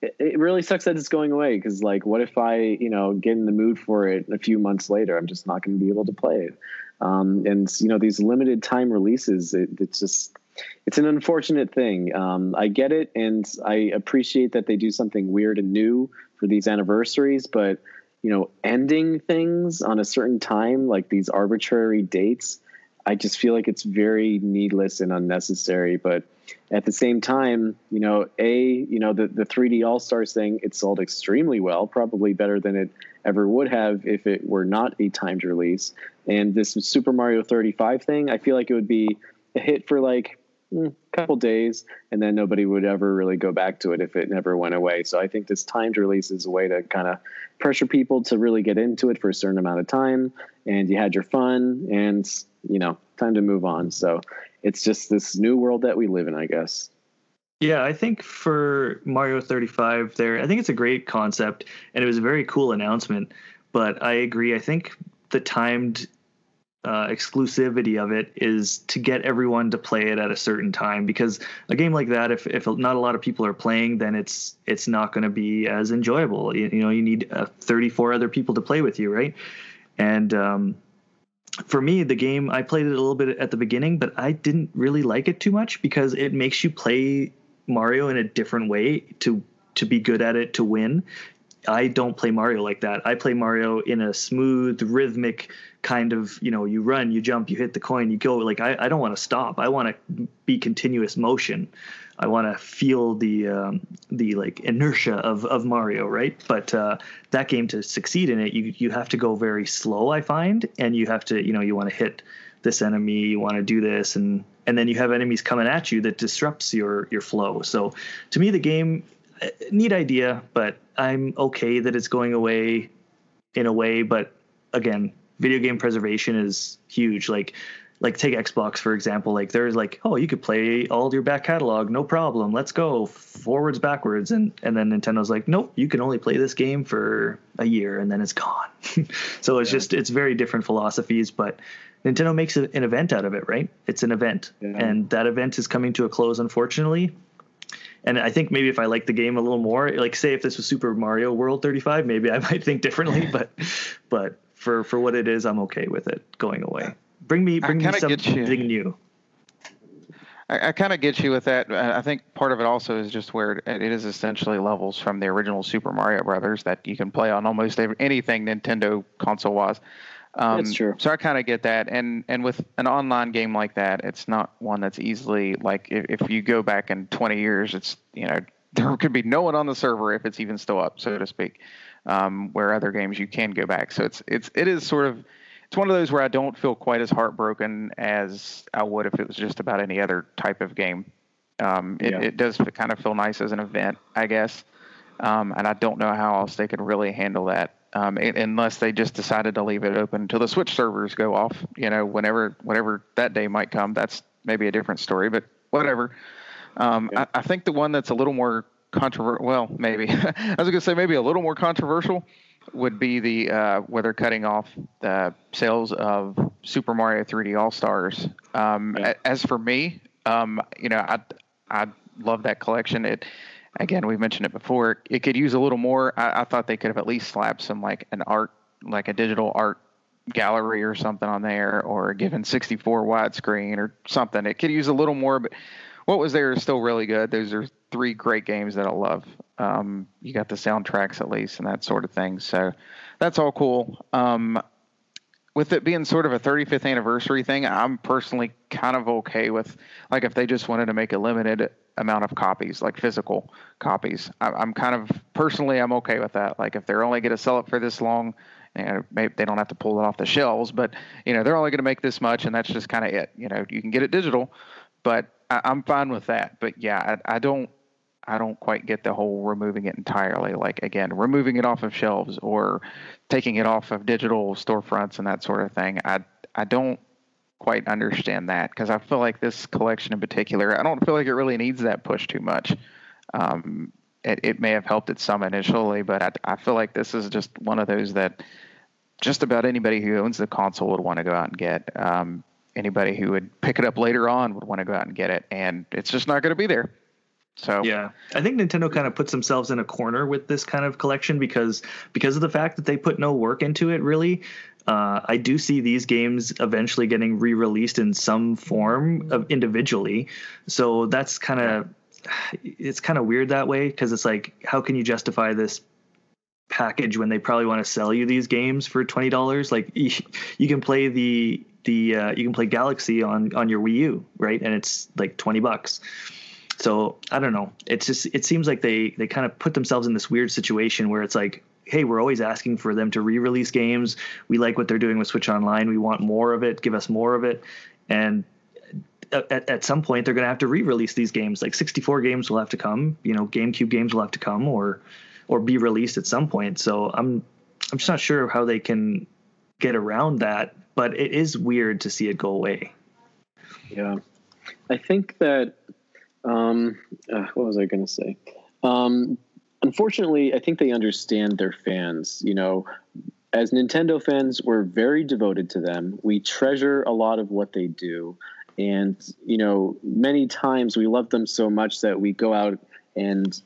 it, really sucks that it's going away because like what if i you know get in the mood for it a few months later i'm just not going to be able to play it um, and you know these limited time releases, it, it's just it's an unfortunate thing. Um, I get it, and I appreciate that they do something weird and new for these anniversaries. But you know, ending things on a certain time, like these arbitrary dates, I just feel like it's very needless and unnecessary. But at the same time, you know, a you know the the 3D All Stars thing, it sold extremely well, probably better than it ever would have if it were not a timed release. And this Super Mario 35 thing, I feel like it would be a hit for like mm, couple days, and then nobody would ever really go back to it if it never went away. So I think this timed release is a way to kind of pressure people to really get into it for a certain amount of time, and you had your fun, and you know, time to move on. So it's just this new world that we live in, I guess. Yeah, I think for Mario 35 there, I think it's a great concept and it was a very cool announcement, but I agree. I think the timed uh, exclusivity of it is to get everyone to play it at a certain time because a game like that if, if not a lot of people are playing then it's it's not going to be as enjoyable you, you, know you need uh, 34 other people to play with you right and um, for me, the game I played it a little bit at the beginning, but I didn't really like it too much because it makes you play Mario in a different way to to be good at it to win. I don't play Mario like that. I play Mario in a smooth, rhythmic kind of, you know, you run, you jump, you hit the coin, you go. Like I, I don't want to stop. I want to be continuous motion. I want to feel the um, the like inertia of, of Mario, right? But uh, that game to succeed in it, you you have to go very slow. I find, and you have to, you know, you want to hit this enemy, you want to do this, and and then you have enemies coming at you that disrupts your your flow. So to me, the game, uh, neat idea, but I'm okay that it's going away in a way. But again, video game preservation is huge. Like like take Xbox for example, like there's like, oh, you could play all your back catalog, no problem. Let's go forwards, backwards, and and then Nintendo's like, nope, you can only play this game for a year and then it's gone. so it's yeah. just it's very different philosophies, but Nintendo makes an event out of it, right? It's an event, yeah. and that event is coming to a close, unfortunately. And I think maybe if I like the game a little more, like say if this was Super Mario World 35, maybe I might think differently. but but for for what it is, I'm okay with it going away. Bring me, bring me something new. I, I kind of get you with that. Uh, I think part of it also is just where it, it is essentially levels from the original Super Mario Brothers that you can play on almost every, anything Nintendo console was. Um, that's true. So I kind of get that, and and with an online game like that, it's not one that's easily like if, if you go back in 20 years, it's you know there could be no one on the server if it's even still up, so to speak. Um, where other games you can go back, so it's it's it is sort of it's one of those where I don't feel quite as heartbroken as I would if it was just about any other type of game. Um, it, yeah. it, does kind of feel nice as an event, I guess. Um, and I don't know how else they could really handle that um, it, unless they just decided to leave it open until the Switch servers go off. You know, whenever whatever that day might come, that's maybe a different story. But whatever. Um, yeah. I, I, think the one that's a little more controversial. Well, maybe I was going to say maybe a little more controversial would be the uh, where they're cutting off the sales of Super Mario 3D All Stars. Um, yeah. As for me, um, you know, I I love that collection. It again, we've mentioned it before. It could use a little more. I, I thought they could have at least slapped some like an art, like a digital art gallery or something on there, or given 64 widescreen or something. It could use a little more, but what was there is still really good. Those are three great games that I love. Um, you got the soundtracks at least and that sort of thing. So that's all cool. Um, with it being sort of a 35th anniversary thing, I'm personally kind of okay with like if they just wanted to make a limited amount of copies, like physical copies. I, am kind of personally I'm okay with that. Like if they're only going to sell it for this long, you know, maybe they don't have to pull it off the shelves, but you know they're only going to make this much, and that's just kind of it. You know, you can get it digital, but I, am fine with that. But yeah, I, I don't I don't quite get the whole removing it entirely. Like again, removing it off of shelves or taking it off of digital storefronts and that sort of thing. I I don't quite understand that because I feel like this collection in particular, I don't feel like it really needs that push too much. Um, it, it may have helped it some initially, but I, I feel like this is just one of those that just about anybody who owns the console would want to go out and get. Um, anybody who would pick it up later on would want to go out and get it, and it's just not going to be there. So yeah, I think Nintendo kind of puts themselves in a corner with this kind of collection because because of the fact that they put no work into it. Really, uh, I do see these games eventually getting re-released in some form of individually. So that's kind of it's kind of weird that way because it's like how can you justify this package when they probably want to sell you these games for twenty dollars? Like you, you, can play the the uh, you can play Galaxy on on your Wii U, right? And it's like twenty bucks. So I don't know. It's just it seems like they they kind of put themselves in this weird situation where it's like, hey, we're always asking for them to re-release games. We like what they're doing with Switch Online. We want more of it. Give us more of it. And at, at some point, they're going to have to re-release these games. Like 64 games will have to come. You know, GameCube games will have to come or or be released at some point. So I'm I'm just not sure how they can get around that. But it is weird to see it go away. Yeah, I think that um, uh, what was I going to say? Um, unfortunately, I think they understand their fans. You know, as Nintendo fans, we're very devoted to them. We treasure a lot of what they do. And, you know, many times we love them so much that we go out and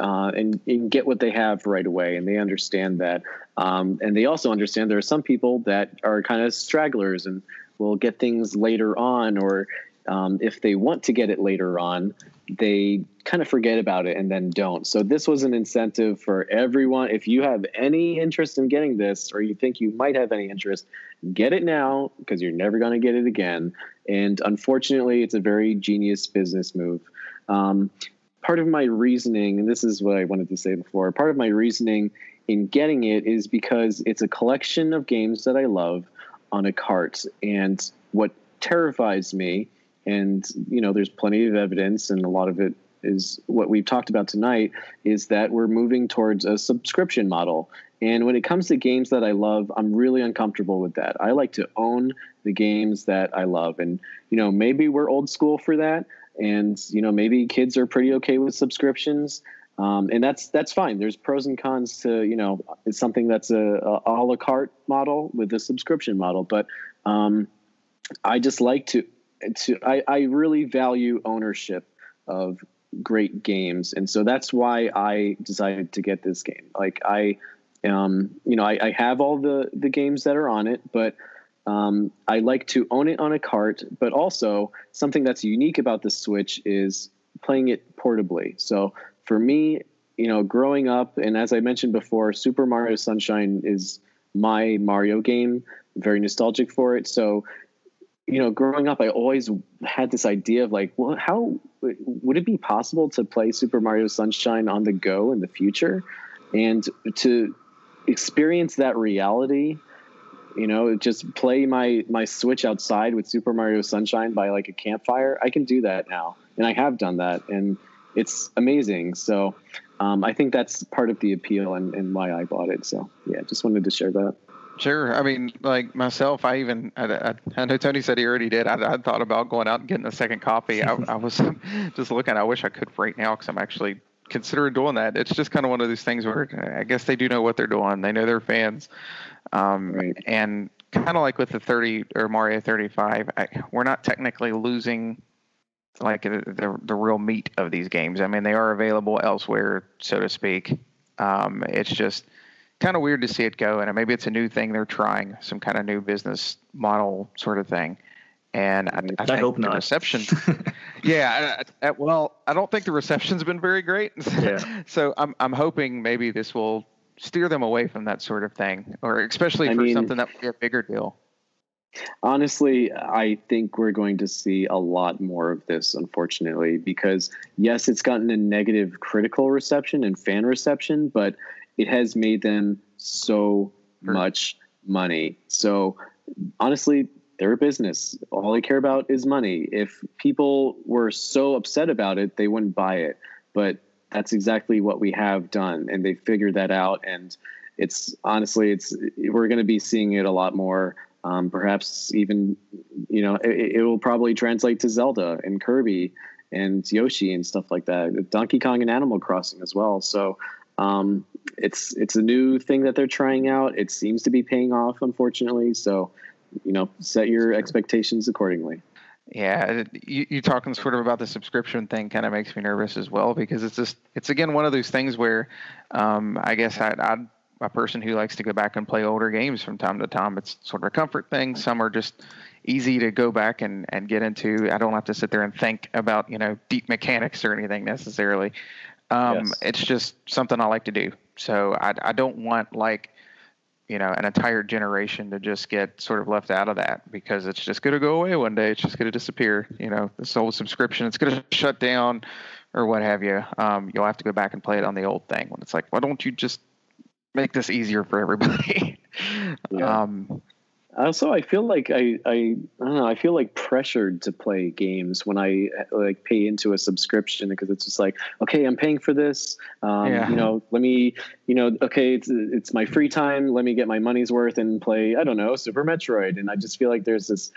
uh, and, and, get what they have right away. And they understand that. Um, and they also understand there are some people that are kind of stragglers and will get things later on, or um, if they want to get it later on, they kind of forget about it and then don't. So this was an incentive for everyone. If you have any interest in getting this, or you think you might have any interest, get it now because you're never going to get it again. And unfortunately, it's a very genius business move. Um, part of my reasoning, and this is what I wanted to say before, part of my reasoning in getting it is because it's a collection of games that I love on a cart. And what terrifies me and you know there's plenty of evidence and a lot of it is what we've talked about tonight is that we're moving towards a subscription model. And when it comes to games that i love i'm really uncomfortable with that. I like to own the games that i love. And you know maybe we're old school for that and you know maybe kids are pretty okay with subscriptions. Um, and that's that's fine. There's pros and cons to you know it's something that's a, a, a la carte model with a subscription model. But um, i just like to to I, I really value ownership of great games and so that's why i decided to get this game like i um you know i, I have all the the games that are on it but um, I like to own it on a cart, but also something that's unique about the Switch is playing it portably. So for me, you know, growing up, and as I mentioned before, Super Mario Sunshine is my Mario game. Very nostalgic for it. So you know, growing up, I always had this idea of like, well, how would it be possible to play Super Mario Sunshine on the go in the future, and to experience that reality You know, just play my my Switch outside with Super Mario Sunshine by like a campfire. I can do that now, and I have done that, and it's amazing. So um, I think that's part of the appeal and, and why I bought it. So yeah, just wanted to share that. Sure. I mean, like myself, I even I, I, I know Tony said he already did. I, I thought about going out and getting a second copy. I, I was just looking. I wish I could right now because I'm actually considering doing that. It's just kind of one of those things where I guess they do know what they're doing. They know their fans, um, right. and kind of like with the 30 or Mario 35, I, we're not technically losing like the, the, the real meat of these games. I mean, they are available elsewhere, so to speak. Um, it's just kind of weird to see it go, and maybe it's a new thing they're trying, some kind of new business model sort of thing. And I, I, I hope the not. reception, yeah. I, well, I don't think the reception's been very great. Yeah. so I'm I'm hoping maybe this will steer them away from that sort of thing, or especially for mean, something that would be a bigger deal. Honestly, I think we're going to see a lot more of this, unfortunately, because yes, it's gotten a negative critical reception and fan reception, but it has made them so much money. So honestly, they're a business. All they care about is money. If people were so upset about it, they wouldn't buy it. But that's exactly what we have done, and they figured that out. And it's honestly, it's we're going to be seeing it a lot more. Um, perhaps even, you know, it, it, will probably translate to Zelda and Kirby and Yoshi and stuff like that. Donkey Kong and Animal Crossing as well. So um, it's it's a new thing that they're trying out. It seems to be paying off, unfortunately. So, you know, set your expectations accordingly. Yeah, you, you talking sort of about the subscription thing kind of makes me nervous as well because it's just it's again one of those things where um, I guess a person who likes to go back and play older games from time to time. It's sort of a comfort thing. Some are just easy to go back and, and get into. I don't have to sit there and think about you know deep mechanics or anything necessarily. Um, yes. It's just something I like to do. So I, I don't want like, you know, an entire generation to just get sort of left out of that because it's just going to go away one day. It's just going to disappear. You know, this old subscription, it's going to shut down or what have you. Um, you'll have to go back and play it on the old thing when it's like, why don't you just make this easier for everybody? yeah. um, also, I feel like I, I, I don't know. I feel like pressured to play games when I like pay into a subscription because it's just like, okay, I'm paying for this. Um, yeah. You know, let me, you know, okay, it's it's my free time. Let me get my money's worth and play. I don't know, Super Metroid. And I just feel like there's this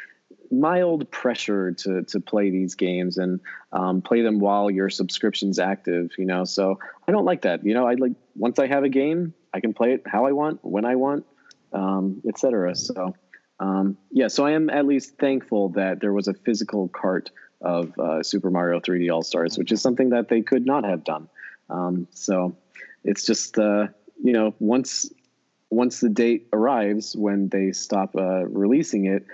mild pressure to to play these games and um, play them while your subscription's active. You know, so I don't like that. You know, I like once I have a game, I can play it how I want, when I want um, etc. So, um, yeah, so I am at least thankful that there was a physical cart of uh, Super Mario 3D All Stars, which is something that they could not have done. Um, so it's just uh, you know once once the date arrives when they stop uh, releasing it,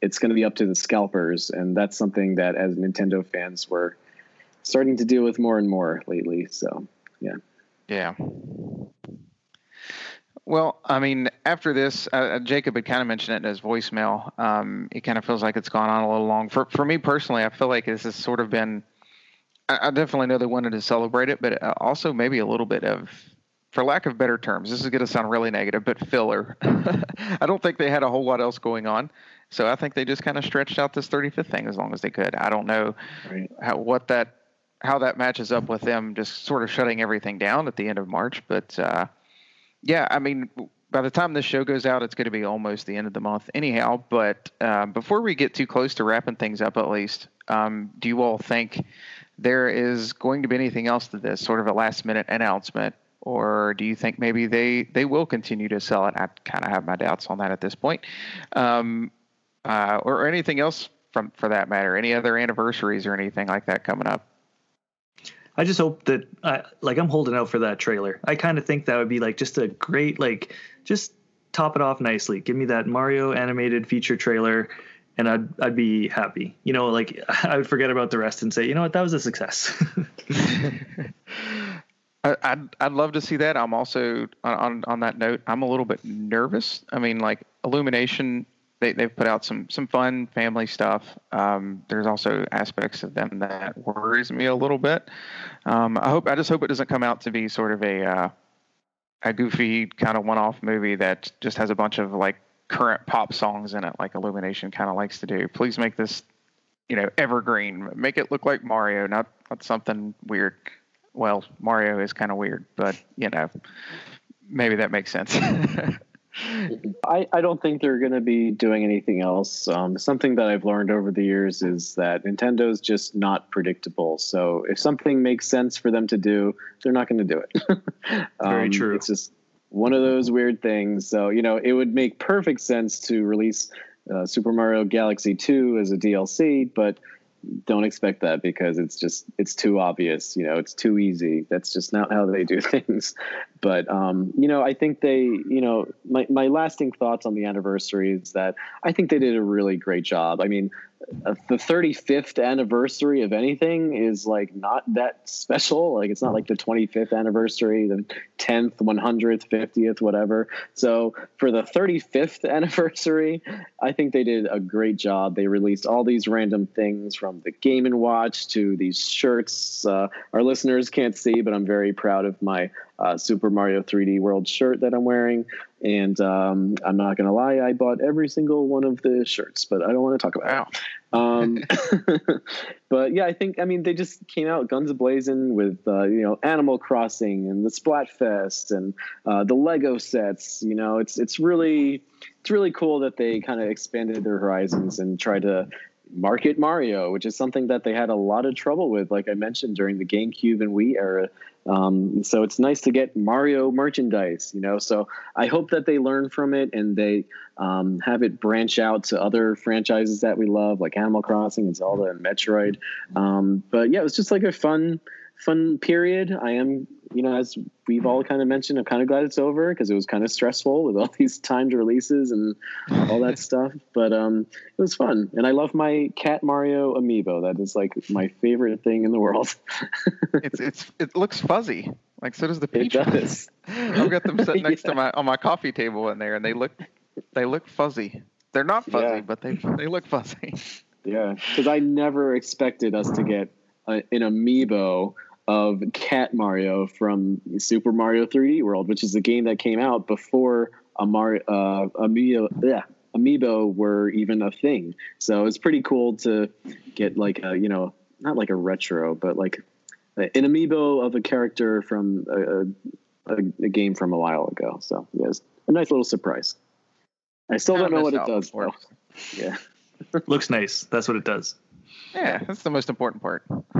it's going to be up to the scalpers, and that's something that as Nintendo fans we're starting to deal with more and more lately. So yeah. Yeah. Well, I mean, after this, uh, uh, Jacob had kind of mentioned it in his voicemail. Um, it kind of feels like it's gone on a little long. For for me personally, I feel like this has sort of been. I, I definitely know they wanted to celebrate it, but uh, also maybe a little bit of, for lack of better terms, this is going to sound really negative, but filler. I don't think they had a whole lot else going on, so I think they just kind of stretched out this 35th thing as long as they could. I don't know right. how what that how that matches up with them just sort of shutting everything down at the end of March, but. Uh, yeah, I mean, by the time this show goes out, it's going to be almost the end of the month, anyhow. But um, before we get too close to wrapping things up, at least, um, do you all think there is going to be anything else to this, sort of a last minute announcement, or do you think maybe they they will continue to sell it? I kind of have my doubts on that at this point, um, uh, or anything else from for that matter. Any other anniversaries or anything like that coming up? I just hope that I like I'm holding out for that trailer. I kind of think that would be like just a great like just top it off nicely. Give me that Mario animated feature trailer and I'd I'd be happy. You know, like I would forget about the rest and say, you know what, that was a success. I'd I'd love to see that. I'm also on on that note. I'm a little bit nervous. I mean, like Illumination they, they've put out some some fun family stuff. Um, there's also aspects of them that worries me a little bit. Um, I hope I just hope it doesn't come out to be sort of a uh, a goofy kind of one-off movie that just has a bunch of like current pop songs in it, like Illumination kind of likes to do. Please make this, you know, evergreen. Make it look like Mario, not not something weird. Well, Mario is kind of weird, but you know, maybe that makes sense. I, I don't think they're going to be doing anything else. Um, something that I've learned over the years is that Nintendo's just not predictable. So if something makes sense for them to do, they're not going to do it. um, Very true. It's just one of those weird things. So, you know, it would make perfect sense to release uh, Super Mario Galaxy 2 as a DLC, but don't expect that because it's just it's too obvious you know it's too easy. That's just not how they do things. But um, you know i think they you know my, my lasting thoughts on the anniversary is that i think they did a really great job. I mean the 35th anniversary of anything is like not that special. Like it's not like the 25th anniversary, the 10th, 100th, 50th, whatever. So for the 35th anniversary, I think they did a great job. They released all these random things from the Game and Watch to these shirts. Uh, our listeners can't see, but I'm very proud of my uh, Super Mario 3D World shirt that I'm wearing. And um, I'm not going to lie, I bought every single one of the shirts, but I don't want to talk about it. Um, but yeah, I think I mean they just came out guns blazing with uh, you know Animal Crossing and the Splatfest and uh, the Lego sets. You know, it's it's really it's really cool that they kind of expanded their horizons and tried to market Mario, which is something that they had a lot of trouble with, like I mentioned during the GameCube and Wii era. Um, so it's nice to get Mario merchandise, you know. So I hope that they learn from it and they um, have it branch out to other franchises that we love, like Animal Crossing and Zelda and Metroid. Um, but yeah, it was just like a fun, fun period. I am, you know, as we've all kind of mentioned, I'm kind of glad it's over because it was kind of stressful with all these timed releases and all that stuff. But um, it was fun, and I love my Cat Mario amiibo. That is like my favorite thing in the world. it's it's it looks fuzzy. Like so does the peach. It does. I've got them sitting next yeah. to my on my coffee table in there, and they look they look fuzzy. They're not fuzzy, yeah. but they they look fuzzy. Yeah, because I never expected us to get a, an amiibo of Cat Mario from Super Mario 3D World, which is a game that came out before a Mario uh, amiibo, yeah, amiibo were even a thing. So it's pretty cool to get like a you know not like a retro, but like an amiibo of a character from a, a, a game from a while ago. So yes, a nice little surprise. I still don't know what it does. Though. Yeah, looks nice. That's what it does. Yeah, that's the most important part.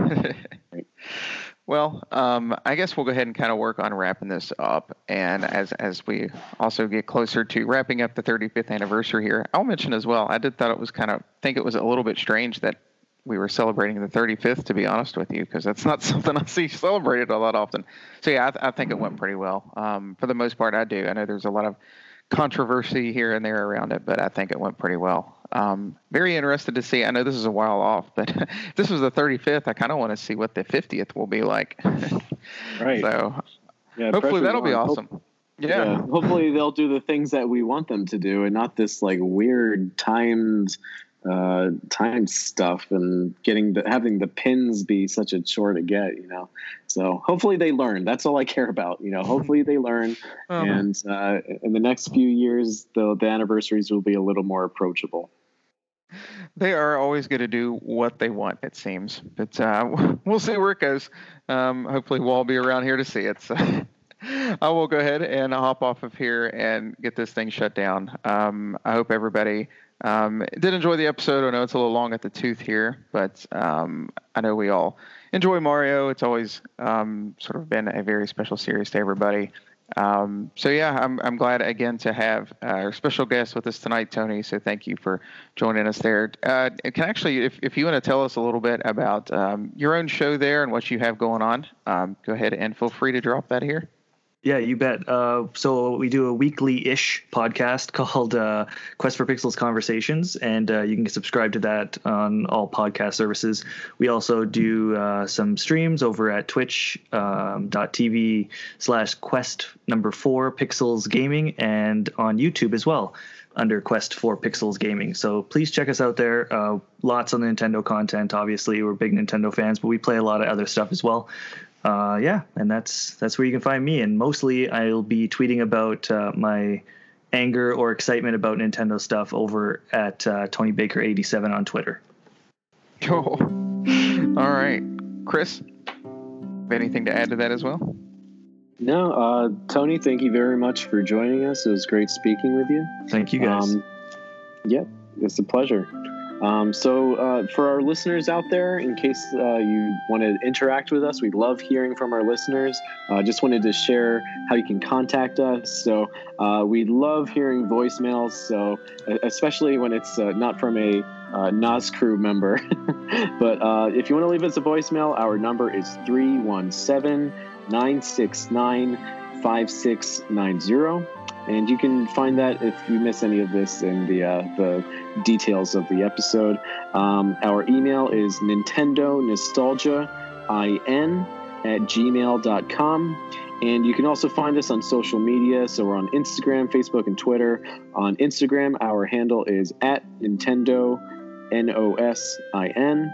Well, um, I guess we'll go ahead and kind of work on wrapping this up. And as as we also get closer to wrapping up the 35th anniversary here, I'll mention as well. I did thought it was kind of think it was a little bit strange that we were celebrating the 35th. To be honest with you, because that's not something I see celebrated a lot often. So yeah, I, th- I think it went pretty well. Um, for the most part, I do. I know there's a lot of controversy here and there around it, but I think it went pretty well. Um, very interested to see. I know this is a while off, but this was the 35th. I kind of want to see what the 50th will be like. right. So yeah, hopefully that'll on. be awesome. Hope, yeah. yeah. Hopefully they'll do the things that we want them to do and not this like weird timed uh, time stuff and getting the having the pins be such a chore to get, you know. So hopefully they learn. That's all I care about, you know. Hopefully they learn, um, and uh, in the next few years, the the anniversaries will be a little more approachable. They are always going to do what they want, it seems. But uh, we'll see where it goes. Um, hopefully, we'll all be around here to see it. So. I will go ahead and hop off of here and get this thing shut down. Um, I hope everybody um, did enjoy the episode. I know it's a little long at the tooth here, but um, I know we all enjoy Mario. It's always um, sort of been a very special series to everybody. Um, so yeah, I'm I'm glad again to have our special guest with us tonight, Tony. So thank you for joining us there. Uh, can actually, if if you want to tell us a little bit about um, your own show there and what you have going on, um, go ahead and feel free to drop that here. Yeah, you bet. Uh, so we do a weekly-ish podcast called uh, Quest for Pixels Conversations, and uh, you can subscribe to that on all podcast services. We also do uh, some streams over at Twitch.tv um, slash Quest number four Pixels Gaming, and on YouTube as well under Quest for Pixels Gaming. So please check us out there. Uh, lots of Nintendo content. Obviously, we're big Nintendo fans, but we play a lot of other stuff as well uh, yeah, and that's that's where you can find me. And mostly, I'll be tweeting about uh, my anger or excitement about Nintendo stuff over at uh, Tony Baker 87 on Twitter. Cool. All right, Chris. Anything to add to that as well? No, uh, Tony, thank you very much for joining us. It was great speaking with you. Thank you, guys. Um, yep, it's a pleasure. Um, so, uh, for our listeners out there, in case uh, you want to interact with us, we love hearing from our listeners. Uh, just wanted to share how you can contact us. So, uh, we love hearing voicemails. So, especially when it's uh, not from a uh, Nas crew member. but if you want to leave us a voicemail, our number is 317 969 5690 and you can find that if you miss any of this in the uh, the details of the episode. Um, our email is Nintendo Nostalgia in at gmail.com. And you can also find us on social media. So we're on Instagram, Facebook, and Twitter. On Instagram, our handle is at Nintendo N O S I N.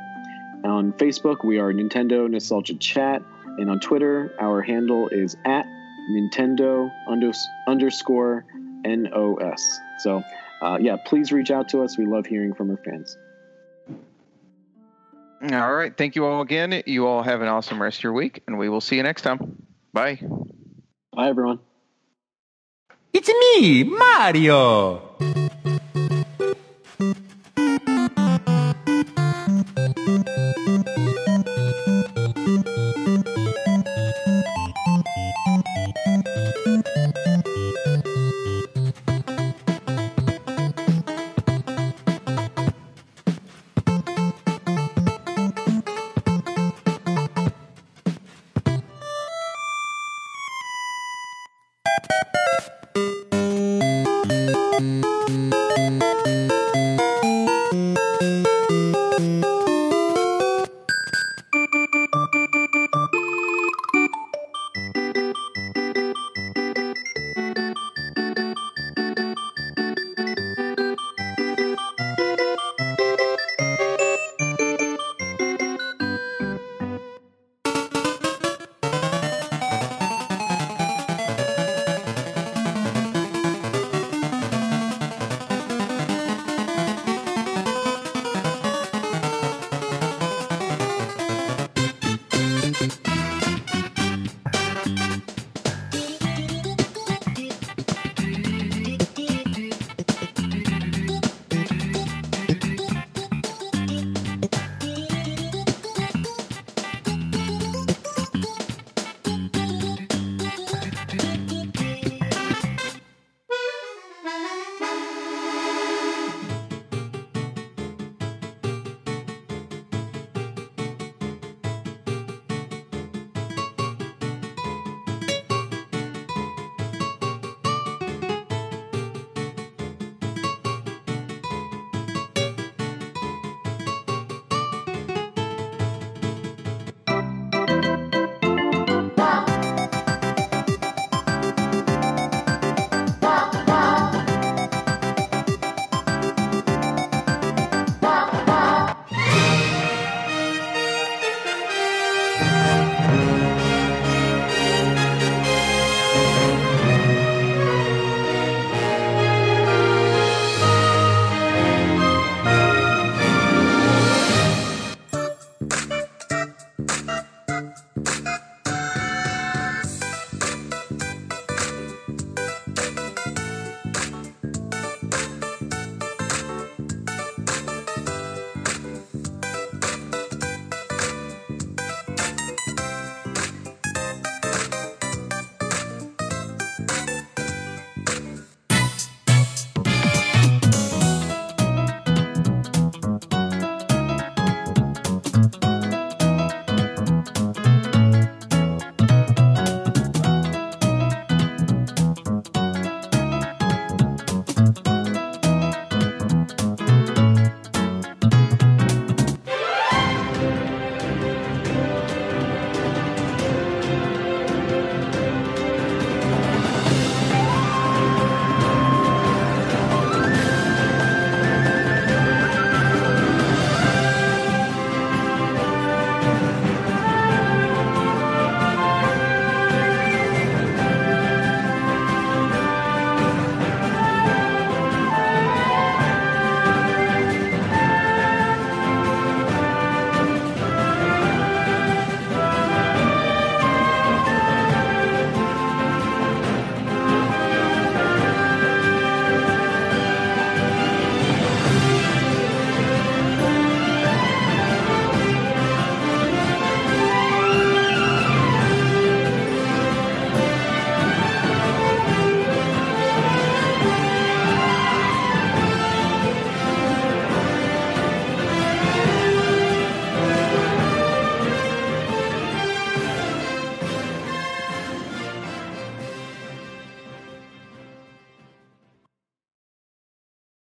On Facebook, we are Nintendo Nostalgia Chat. And on Twitter, our handle is at Nintendo underscore NOS. So, uh, yeah, please reach out to us. We love hearing from our fans. All right. Thank you all again. You all have an awesome rest of your week, and we will see you next time. Bye. Bye, everyone. It's me, Mario.